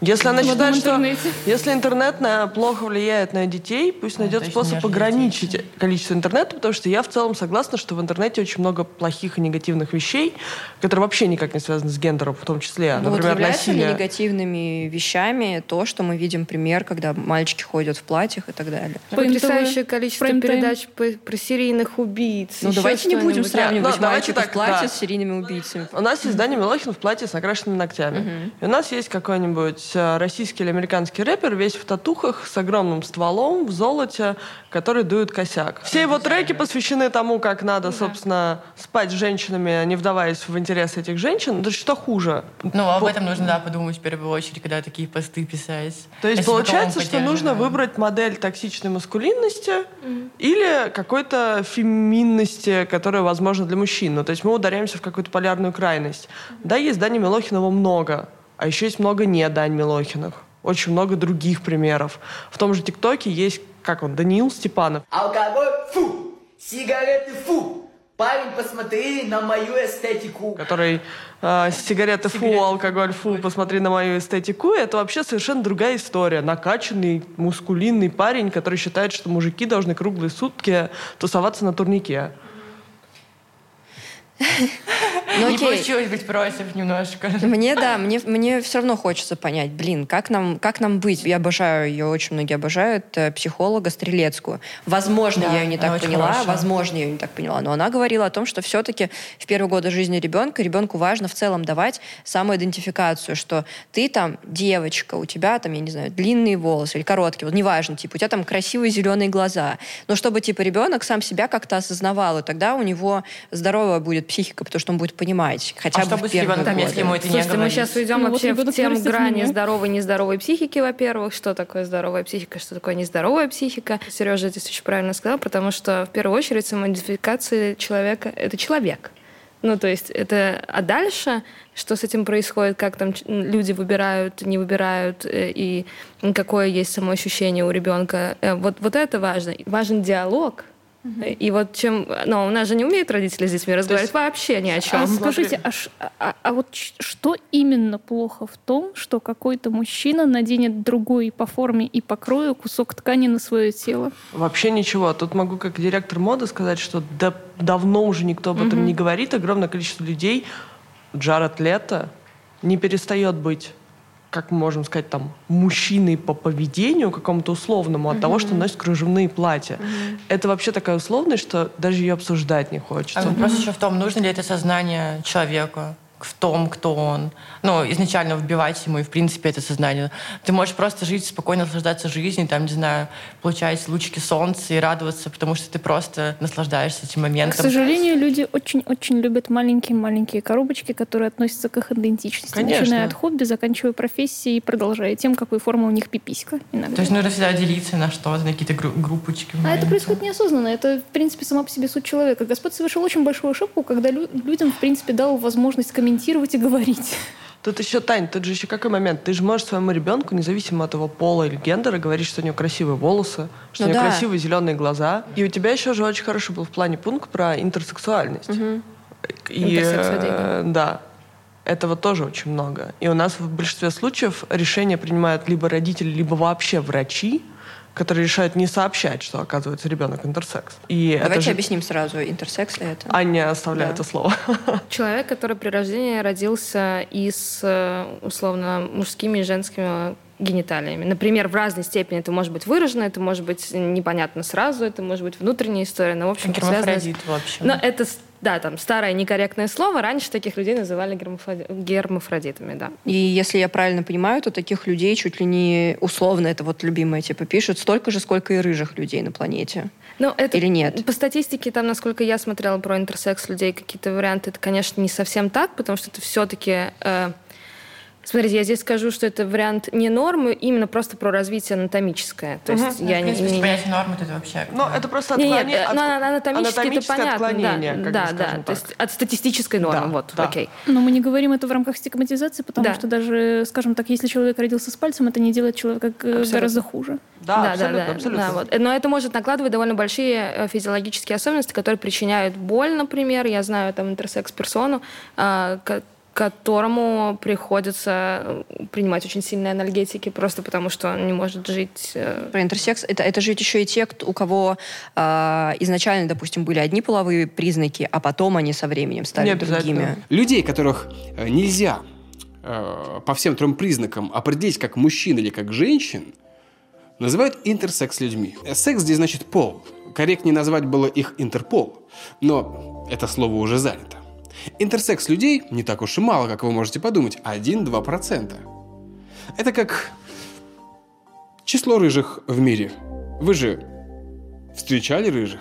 Если она считает, что если интернет на, плохо влияет на детей, пусть найдет ну, способ ограничить дети. количество интернета, потому что я в целом согласна, что в интернете очень много плохих и негативных вещей, которые вообще никак не связаны с гендером, в том числе, ну, например, вот насилие. ли негативными вещами то, что мы видим пример, когда мальчики ходят в платьях и так далее? Потрясающее количество передач про, про серийных убийц. Ну давайте не будем сравнивать да, мальчиков так, в платье да. с серийными убийцами. У нас есть Даня Милохин в платье с накрашенными ногтями. Угу. И у нас есть какой-нибудь российский или американский рэпер весь в татухах с огромным стволом в золоте, который дует косяк. Все его треки посвящены тому, как надо, собственно, спать с женщинами, не вдаваясь в интересы этих женщин. Да что хуже? Ну, об этом нужно, да, подумать в первую очередь, когда такие посты писать. То есть получается, что нужно выбрать модель токсичной маскулинности mm. или какой-то феминности, которая возможна для мужчин. Ну, то есть мы ударяемся в какую-то полярную крайность. Да, есть Дани Милохинова много. А еще есть много не Дань Милохиных. Очень много других примеров. В том же ТикТоке есть, как он, Даниил Степанов. Алкоголь, фу! Сигареты, фу! Парень, посмотри на мою эстетику. Который э, сигареты фу, алкоголь фу, посмотри на мою эстетику. Это вообще совершенно другая история. Накачанный, мускулинный парень, который считает, что мужики должны круглые сутки тусоваться на турнике. Ну, не получилось быть против немножко. Мне, да, мне, мне все равно хочется понять, блин, как нам, как нам быть? Я обожаю ее, очень многие обожают, э, психолога Стрелецкую. Возможно, да, я ее не так поняла, хорошая. возможно, я ее не так поняла, но она говорила о том, что все-таки в первые годы жизни ребенка ребенку важно в целом давать самоидентификацию, что ты там девочка, у тебя там, я не знаю, длинные волосы или короткие, вот неважно, типа, у тебя там красивые зеленые глаза, но чтобы, типа, ребенок сам себя как-то осознавал, и тогда у него здоровая будет психика, потому что он будет понимать. Хотя а бы что бы с ребенком, если ему это Слушайте, не мы сейчас уйдем ну, вообще в тему грани меня. здоровой и нездоровой психики, во-первых. Что такое здоровая психика, что такое нездоровая психика. Сережа здесь очень правильно сказал, потому что в первую очередь самоидентификация человека — это человек. Ну, то есть это... А дальше, что с этим происходит, как там люди выбирают, не выбирают, э, и какое есть самоощущение у ребенка, э, вот, вот это важно. Важен диалог, и вот чем... Ну, у нас же не умеют родители с детьми разговаривать есть... вообще ни о чем. А скажите, а, а, а вот что именно плохо в том, что какой-то мужчина наденет другой по форме и покрою кусок ткани на свое тело? Вообще ничего. Тут могу как директор моды сказать, что да, давно уже никто об этом угу. не говорит. Огромное количество людей, Джаред Лето, не перестает быть как мы можем сказать, там, мужчиной по поведению какому-то условному от mm-hmm. того, что носит кружевные платья. Mm-hmm. Это вообще такая условность, что даже ее обсуждать не хочется. А вопрос mm-hmm. еще в том, нужно ли это сознание человеку в том, кто он. Ну, изначально вбивать ему и, в принципе, это сознание. Ты можешь просто жить, спокойно наслаждаться жизнью, там, не знаю, получать лучики солнца и радоваться, потому что ты просто наслаждаешься этим моментом. К сожалению, люди очень-очень любят маленькие-маленькие коробочки, которые относятся к их идентичности. Конечно. Начиная от хобби, заканчивая профессией и продолжая тем, какой формы у них пиписька иногда. То есть нужно всегда делиться на что-то, на какие-то гру- группочки. А это происходит неосознанно. Это, в принципе, сама по себе суть человека. Господь совершил очень большую ошибку, когда лю- людям, в принципе, дал возможность комментировать и говорить. Тут еще, Тань, тут же еще какой момент? Ты же можешь своему ребенку, независимо от его пола или гендера, говорить, что у него красивые волосы, что ну, у него да. красивые зеленые глаза. И у тебя еще же очень хороший был в плане пункт про интерсексуальность. Угу. И, э, да. Этого тоже очень много. И у нас в большинстве случаев решения принимают либо родители, либо вообще врачи, которые решают не сообщать, что, оказывается, ребенок интерсекс. И Давайте же... объясним сразу, интерсекс ли это? Аня оставляет да. это слово. [LAUGHS] Человек, который при рождении родился и с, э, условно, мужскими и женскими гениталиями. Например, в разной степени это может быть выражено, это может быть непонятно сразу, это может быть внутренняя история, но в общем связано... С... в общем. Но это да, там старое некорректное слово. Раньше таких людей называли гермафродитами, да. И если я правильно понимаю, то таких людей чуть ли не условно, это вот любимое типа пишут, столько же, сколько и рыжих людей на планете. Ну, это, Или нет? По статистике, там, насколько я смотрела про интерсекс людей, какие-то варианты, это, конечно, не совсем так, потому что это все-таки... Э, Смотрите, я здесь скажу, что это вариант не нормы, именно просто про развитие анатомическое. То есть угу. я ну, не... не... понятие нормы это вообще... Ну, это просто отклонение... Нет, от... ну, анатомически это понятно. Отклонение, да, да, да. То есть от статистической нормы, да, вот, да. окей. Но мы не говорим это в рамках стигматизации, потому да. что даже, скажем так, если человек родился с пальцем, это не делает человека абсолютно. гораздо хуже. Да, да, абсолютно, да, да, абсолютно. Да, вот. Но это может накладывать довольно большие э, физиологические особенности, которые причиняют боль, например. Я знаю там интерсекс-персону, а, которому приходится э, принимать очень сильные анальгетики просто потому, что он не может жить. Э, Про интерсекс это, это же еще и те, у кого э, изначально, допустим, были одни половые признаки, а потом они со временем стали не другими. Людей, которых нельзя э, по всем трем признакам определить как мужчин или как женщин, называют интерсекс людьми. Секс здесь значит пол. Корректнее назвать было их интерпол, но это слово уже занято. Интерсекс людей не так уж и мало, как вы можете подумать, 1-2%. Это как число рыжих в мире. Вы же встречали рыжих?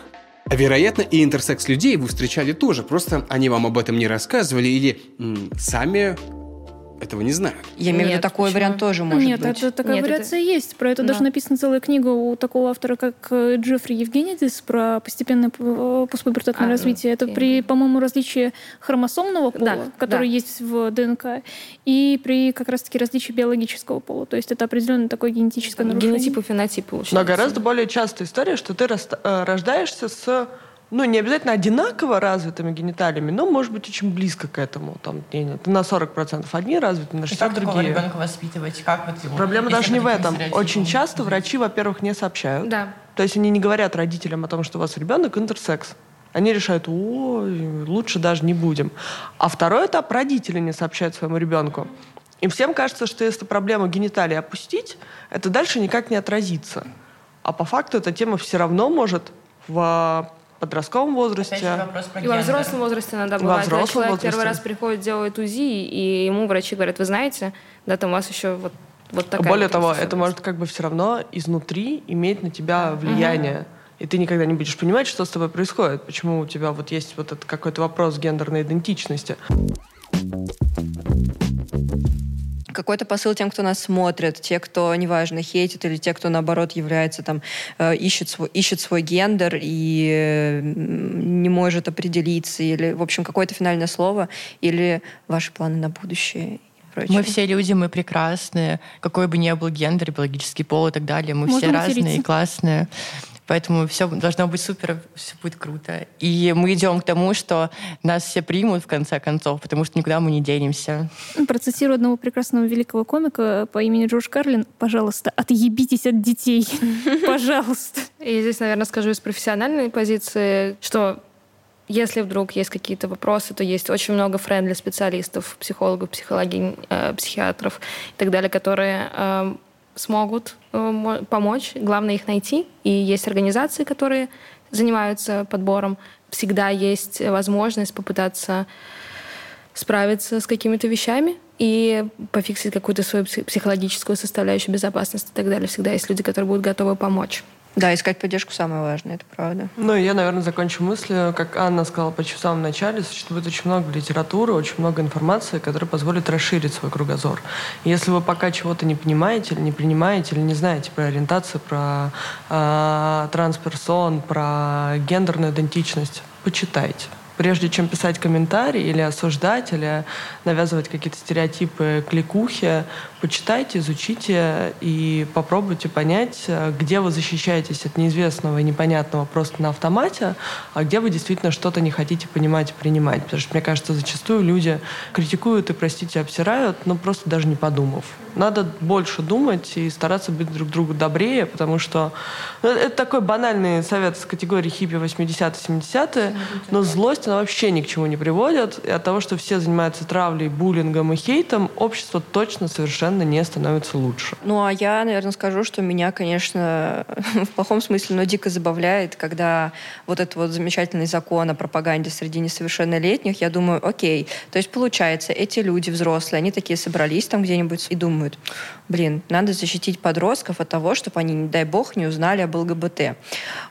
Вероятно, и интерсекс людей вы встречали тоже, просто они вам об этом не рассказывали или м, сами этого не знают. Я имею в виду, такой почему? вариант тоже может Нет, быть. это, такая Нет, вариация это... есть. Про это Да. даже написана целая книга у такого автора, как э, Джеффри Евгенидис, про постепенное э, постпубертатное А, развитие. Это окей. при, по-моему, различии хромосомного пола, Да, который да. есть в ДНК, и при как раз-таки различии биологического пола. То есть это определенное такое генетическое нарушение. Генотипы, фенотипы. получается. Но гораздо более частая история, что ты э, рождаешься с ну, не обязательно одинаково развитыми гениталиями, но, может быть, очень близко к этому. Там, не, не, на 40% одни развиты, на И 60% как такого другие. ребенка воспитывать? Как вот его? Проблема если даже не в этом. Очень часто врачи, во-первых, не сообщают. Да. То есть они не говорят родителям о том, что у вас ребенок интерсекс. Они решают, ой, лучше даже не будем. А второй этап родители не сообщают своему ребенку. Им всем кажется, что если проблему гениталии опустить, это дальше никак не отразится. А по факту эта тема все равно может в подростковом возрасте. Опять же вопрос про И во взрослом возрасте иногда Во бывает, когда взрослом человек возрасте. первый раз приходит, делает УЗИ, и ему врачи говорят, вы знаете, да, там у вас еще вот, вот такая Более вот того, особенность». это может как бы все равно изнутри иметь на тебя влияние. И ты никогда не будешь понимать, что с тобой происходит, почему у тебя вот есть вот этот какой-то вопрос гендерной идентичности. Какой-то посыл тем, кто нас смотрит, те, кто, неважно, хейтит, или те, кто, наоборот, является там, э, ищет, свой, ищет свой гендер и э, не может определиться, или, в общем, какое-то финальное слово, или ваши планы на будущее. и прочее. Мы все люди, мы прекрасные. Какой бы ни был гендер, биологический пол и так далее, мы Можно все разные материться. и классные. Поэтому все должно быть супер, все будет круто. И мы идем к тому, что нас все примут в конце концов, потому что никуда мы не денемся. Процитирую одного прекрасного великого комика по имени Джордж Карлин. Пожалуйста, отъебитесь от детей. [LAUGHS] Пожалуйста. И здесь, наверное, скажу из профессиональной позиции, что если вдруг есть какие-то вопросы, то есть очень много френдли специалистов, психологов, психологинь, э, психиатров и так далее, которые э, смогут э, мо- помочь. Главное их найти. И есть организации, которые занимаются подбором. Всегда есть возможность попытаться справиться с какими-то вещами и пофиксить какую-то свою пси- психологическую составляющую безопасности и так далее. Всегда есть люди, которые будут готовы помочь. Да, искать поддержку самое важное, это правда. Ну, я, наверное, закончу мыслью. Как Анна сказала почти в самом начале, существует очень много литературы, очень много информации, которая позволит расширить свой кругозор. Если вы пока чего-то не понимаете или не принимаете, или не знаете про ориентацию, про э, трансперсон, про гендерную идентичность, почитайте. Прежде чем писать комментарии или осуждать, или навязывать какие-то стереотипы, кликухи, почитайте, изучите и попробуйте понять, э, где вы защищаетесь от неизвестного и непонятного просто на автомате, а где вы действительно что-то не хотите понимать и принимать. Потому что, мне кажется, зачастую люди критикуют и, простите, обсирают, но просто даже не подумав. Надо больше думать и стараться быть друг другу добрее, потому что ну, это такой банальный совет с категории хиппи 80-70-е, но злость, она вообще ни к чему не приводит. И от того, что все занимаются травлей, буллингом и хейтом, общество точно совершенно не становится лучше. Ну, а я, наверное, скажу, что меня, конечно, [LAUGHS] в плохом смысле, но дико забавляет, когда вот этот вот замечательный закон о пропаганде среди несовершеннолетних, я думаю, окей, то есть получается, эти люди взрослые, они такие собрались там где-нибудь и думают, блин, надо защитить подростков от того, чтобы они, не дай бог, не узнали об ЛГБТ.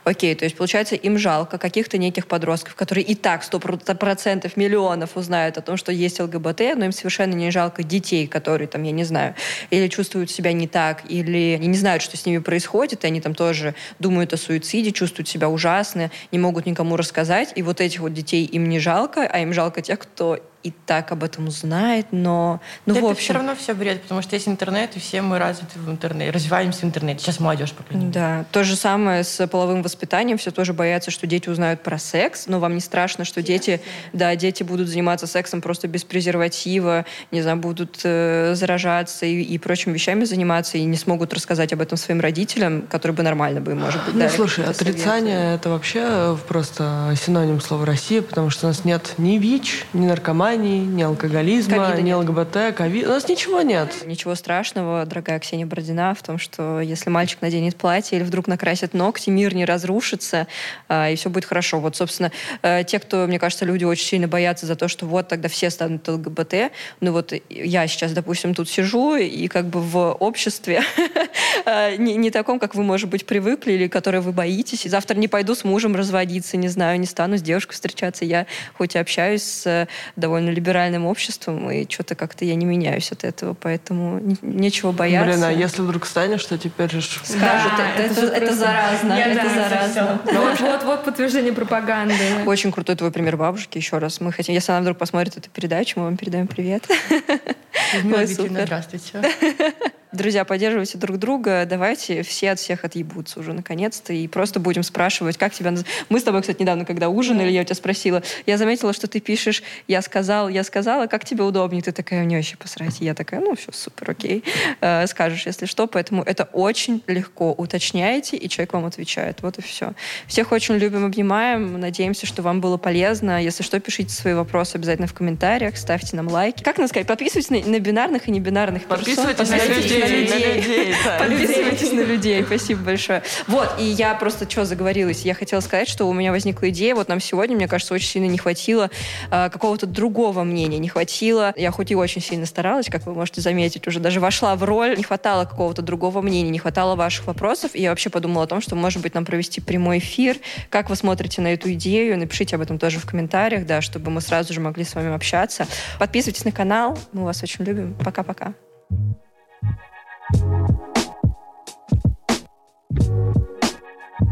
Окей, то есть получается, им жалко каких-то неких подростков, которые и так так, сто процентов миллионов узнают о том, что есть ЛГБТ, но им совершенно не жалко детей, которые там, я не знаю, или чувствуют себя не так, или не знают, что с ними происходит, и они там тоже думают о суициде, чувствуют себя ужасно, не могут никому рассказать, и вот этих вот детей им не жалко, а им жалко тех, кто и так об этом узнает, но... Ну, это в общем... все равно все бред, потому что есть интернет, и все мы развиты в интернете, развиваемся в интернете. Сейчас молодежь, по крайней мере. Да. То же самое с половым воспитанием. Все тоже боятся, что дети узнают про секс, но вам не страшно, что дети, да, дети будут заниматься сексом просто без презерватива, не знаю, будут э, заражаться и, и прочими вещами заниматься, и не смогут рассказать об этом своим родителям, которые бы нормально бы, может быть, Ну, слушай, отрицание — это вообще просто синоним слова «Россия», потому что у нас нет ни ВИЧ, ни наркомании, наркомании, ни алкоголизма, Ковида ни ЛГБТ, ковид. У нас ничего нет. Ничего страшного, дорогая Ксения Бородина, в том, что если мальчик наденет платье или вдруг накрасит ногти, мир не разрушится, а, и все будет хорошо. Вот, собственно, э, те, кто, мне кажется, люди очень сильно боятся за то, что вот тогда все станут ЛГБТ. Ну вот я сейчас, допустим, тут сижу, и как бы в обществе [LAUGHS] э, не, не таком, как вы, может быть, привыкли, или которое вы боитесь. И завтра не пойду с мужем разводиться, не знаю, не стану с девушкой встречаться. Я хоть и общаюсь с довольно довольно либеральным обществом, и что-то как-то я не меняюсь от этого, поэтому нечего бояться. Блин, а если вдруг станешь, что теперь же... Скажут, да, это, это, это, это заразно, я это заразно. Вот, вот, вот подтверждение пропаганды. Очень крутой твой пример бабушки, еще раз. Мы хотим, если она вдруг посмотрит эту передачу, мы вам передаем привет. Здравствуйте. Друзья, поддерживайте друг друга, давайте все от всех отъебутся уже наконец-то и просто будем спрашивать, как тебя называют. Мы с тобой, кстати, недавно, когда ужинали, я у тебя спросила, я заметила, что ты пишешь «я сказал, я сказала, как тебе удобнее?» Ты такая, мне вообще посрать. И я такая, ну все, супер, окей. Э, скажешь, если что. Поэтому это очень легко. Уточняете, и человек вам отвечает. Вот и все. Всех очень любим, обнимаем. Надеемся, что вам было полезно. Если что, пишите свои вопросы обязательно в комментариях, ставьте нам лайки. Как нам сказать? Подписывайтесь на, на бинарных и небинарных Подписывайтесь на людей на людей. Подписывайтесь на людей. Спасибо большое. Вот, и я просто что заговорилась? Я хотела сказать, что у меня возникла идея. Вот нам сегодня, мне кажется, очень сильно не хватило э, какого-то другого мнения. Не хватило. Я хоть и очень сильно старалась, как вы можете заметить, уже даже вошла в роль. Не хватало какого-то другого мнения, не хватало ваших вопросов. И я вообще подумала о том, что, может быть, нам провести прямой эфир. Как вы смотрите на эту идею? Напишите об этом тоже в комментариях, да, чтобы мы сразу же могли с вами общаться. Подписывайтесь на канал. Мы вас очень любим. Пока-пока. thank you Thank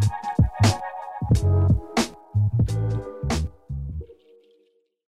you.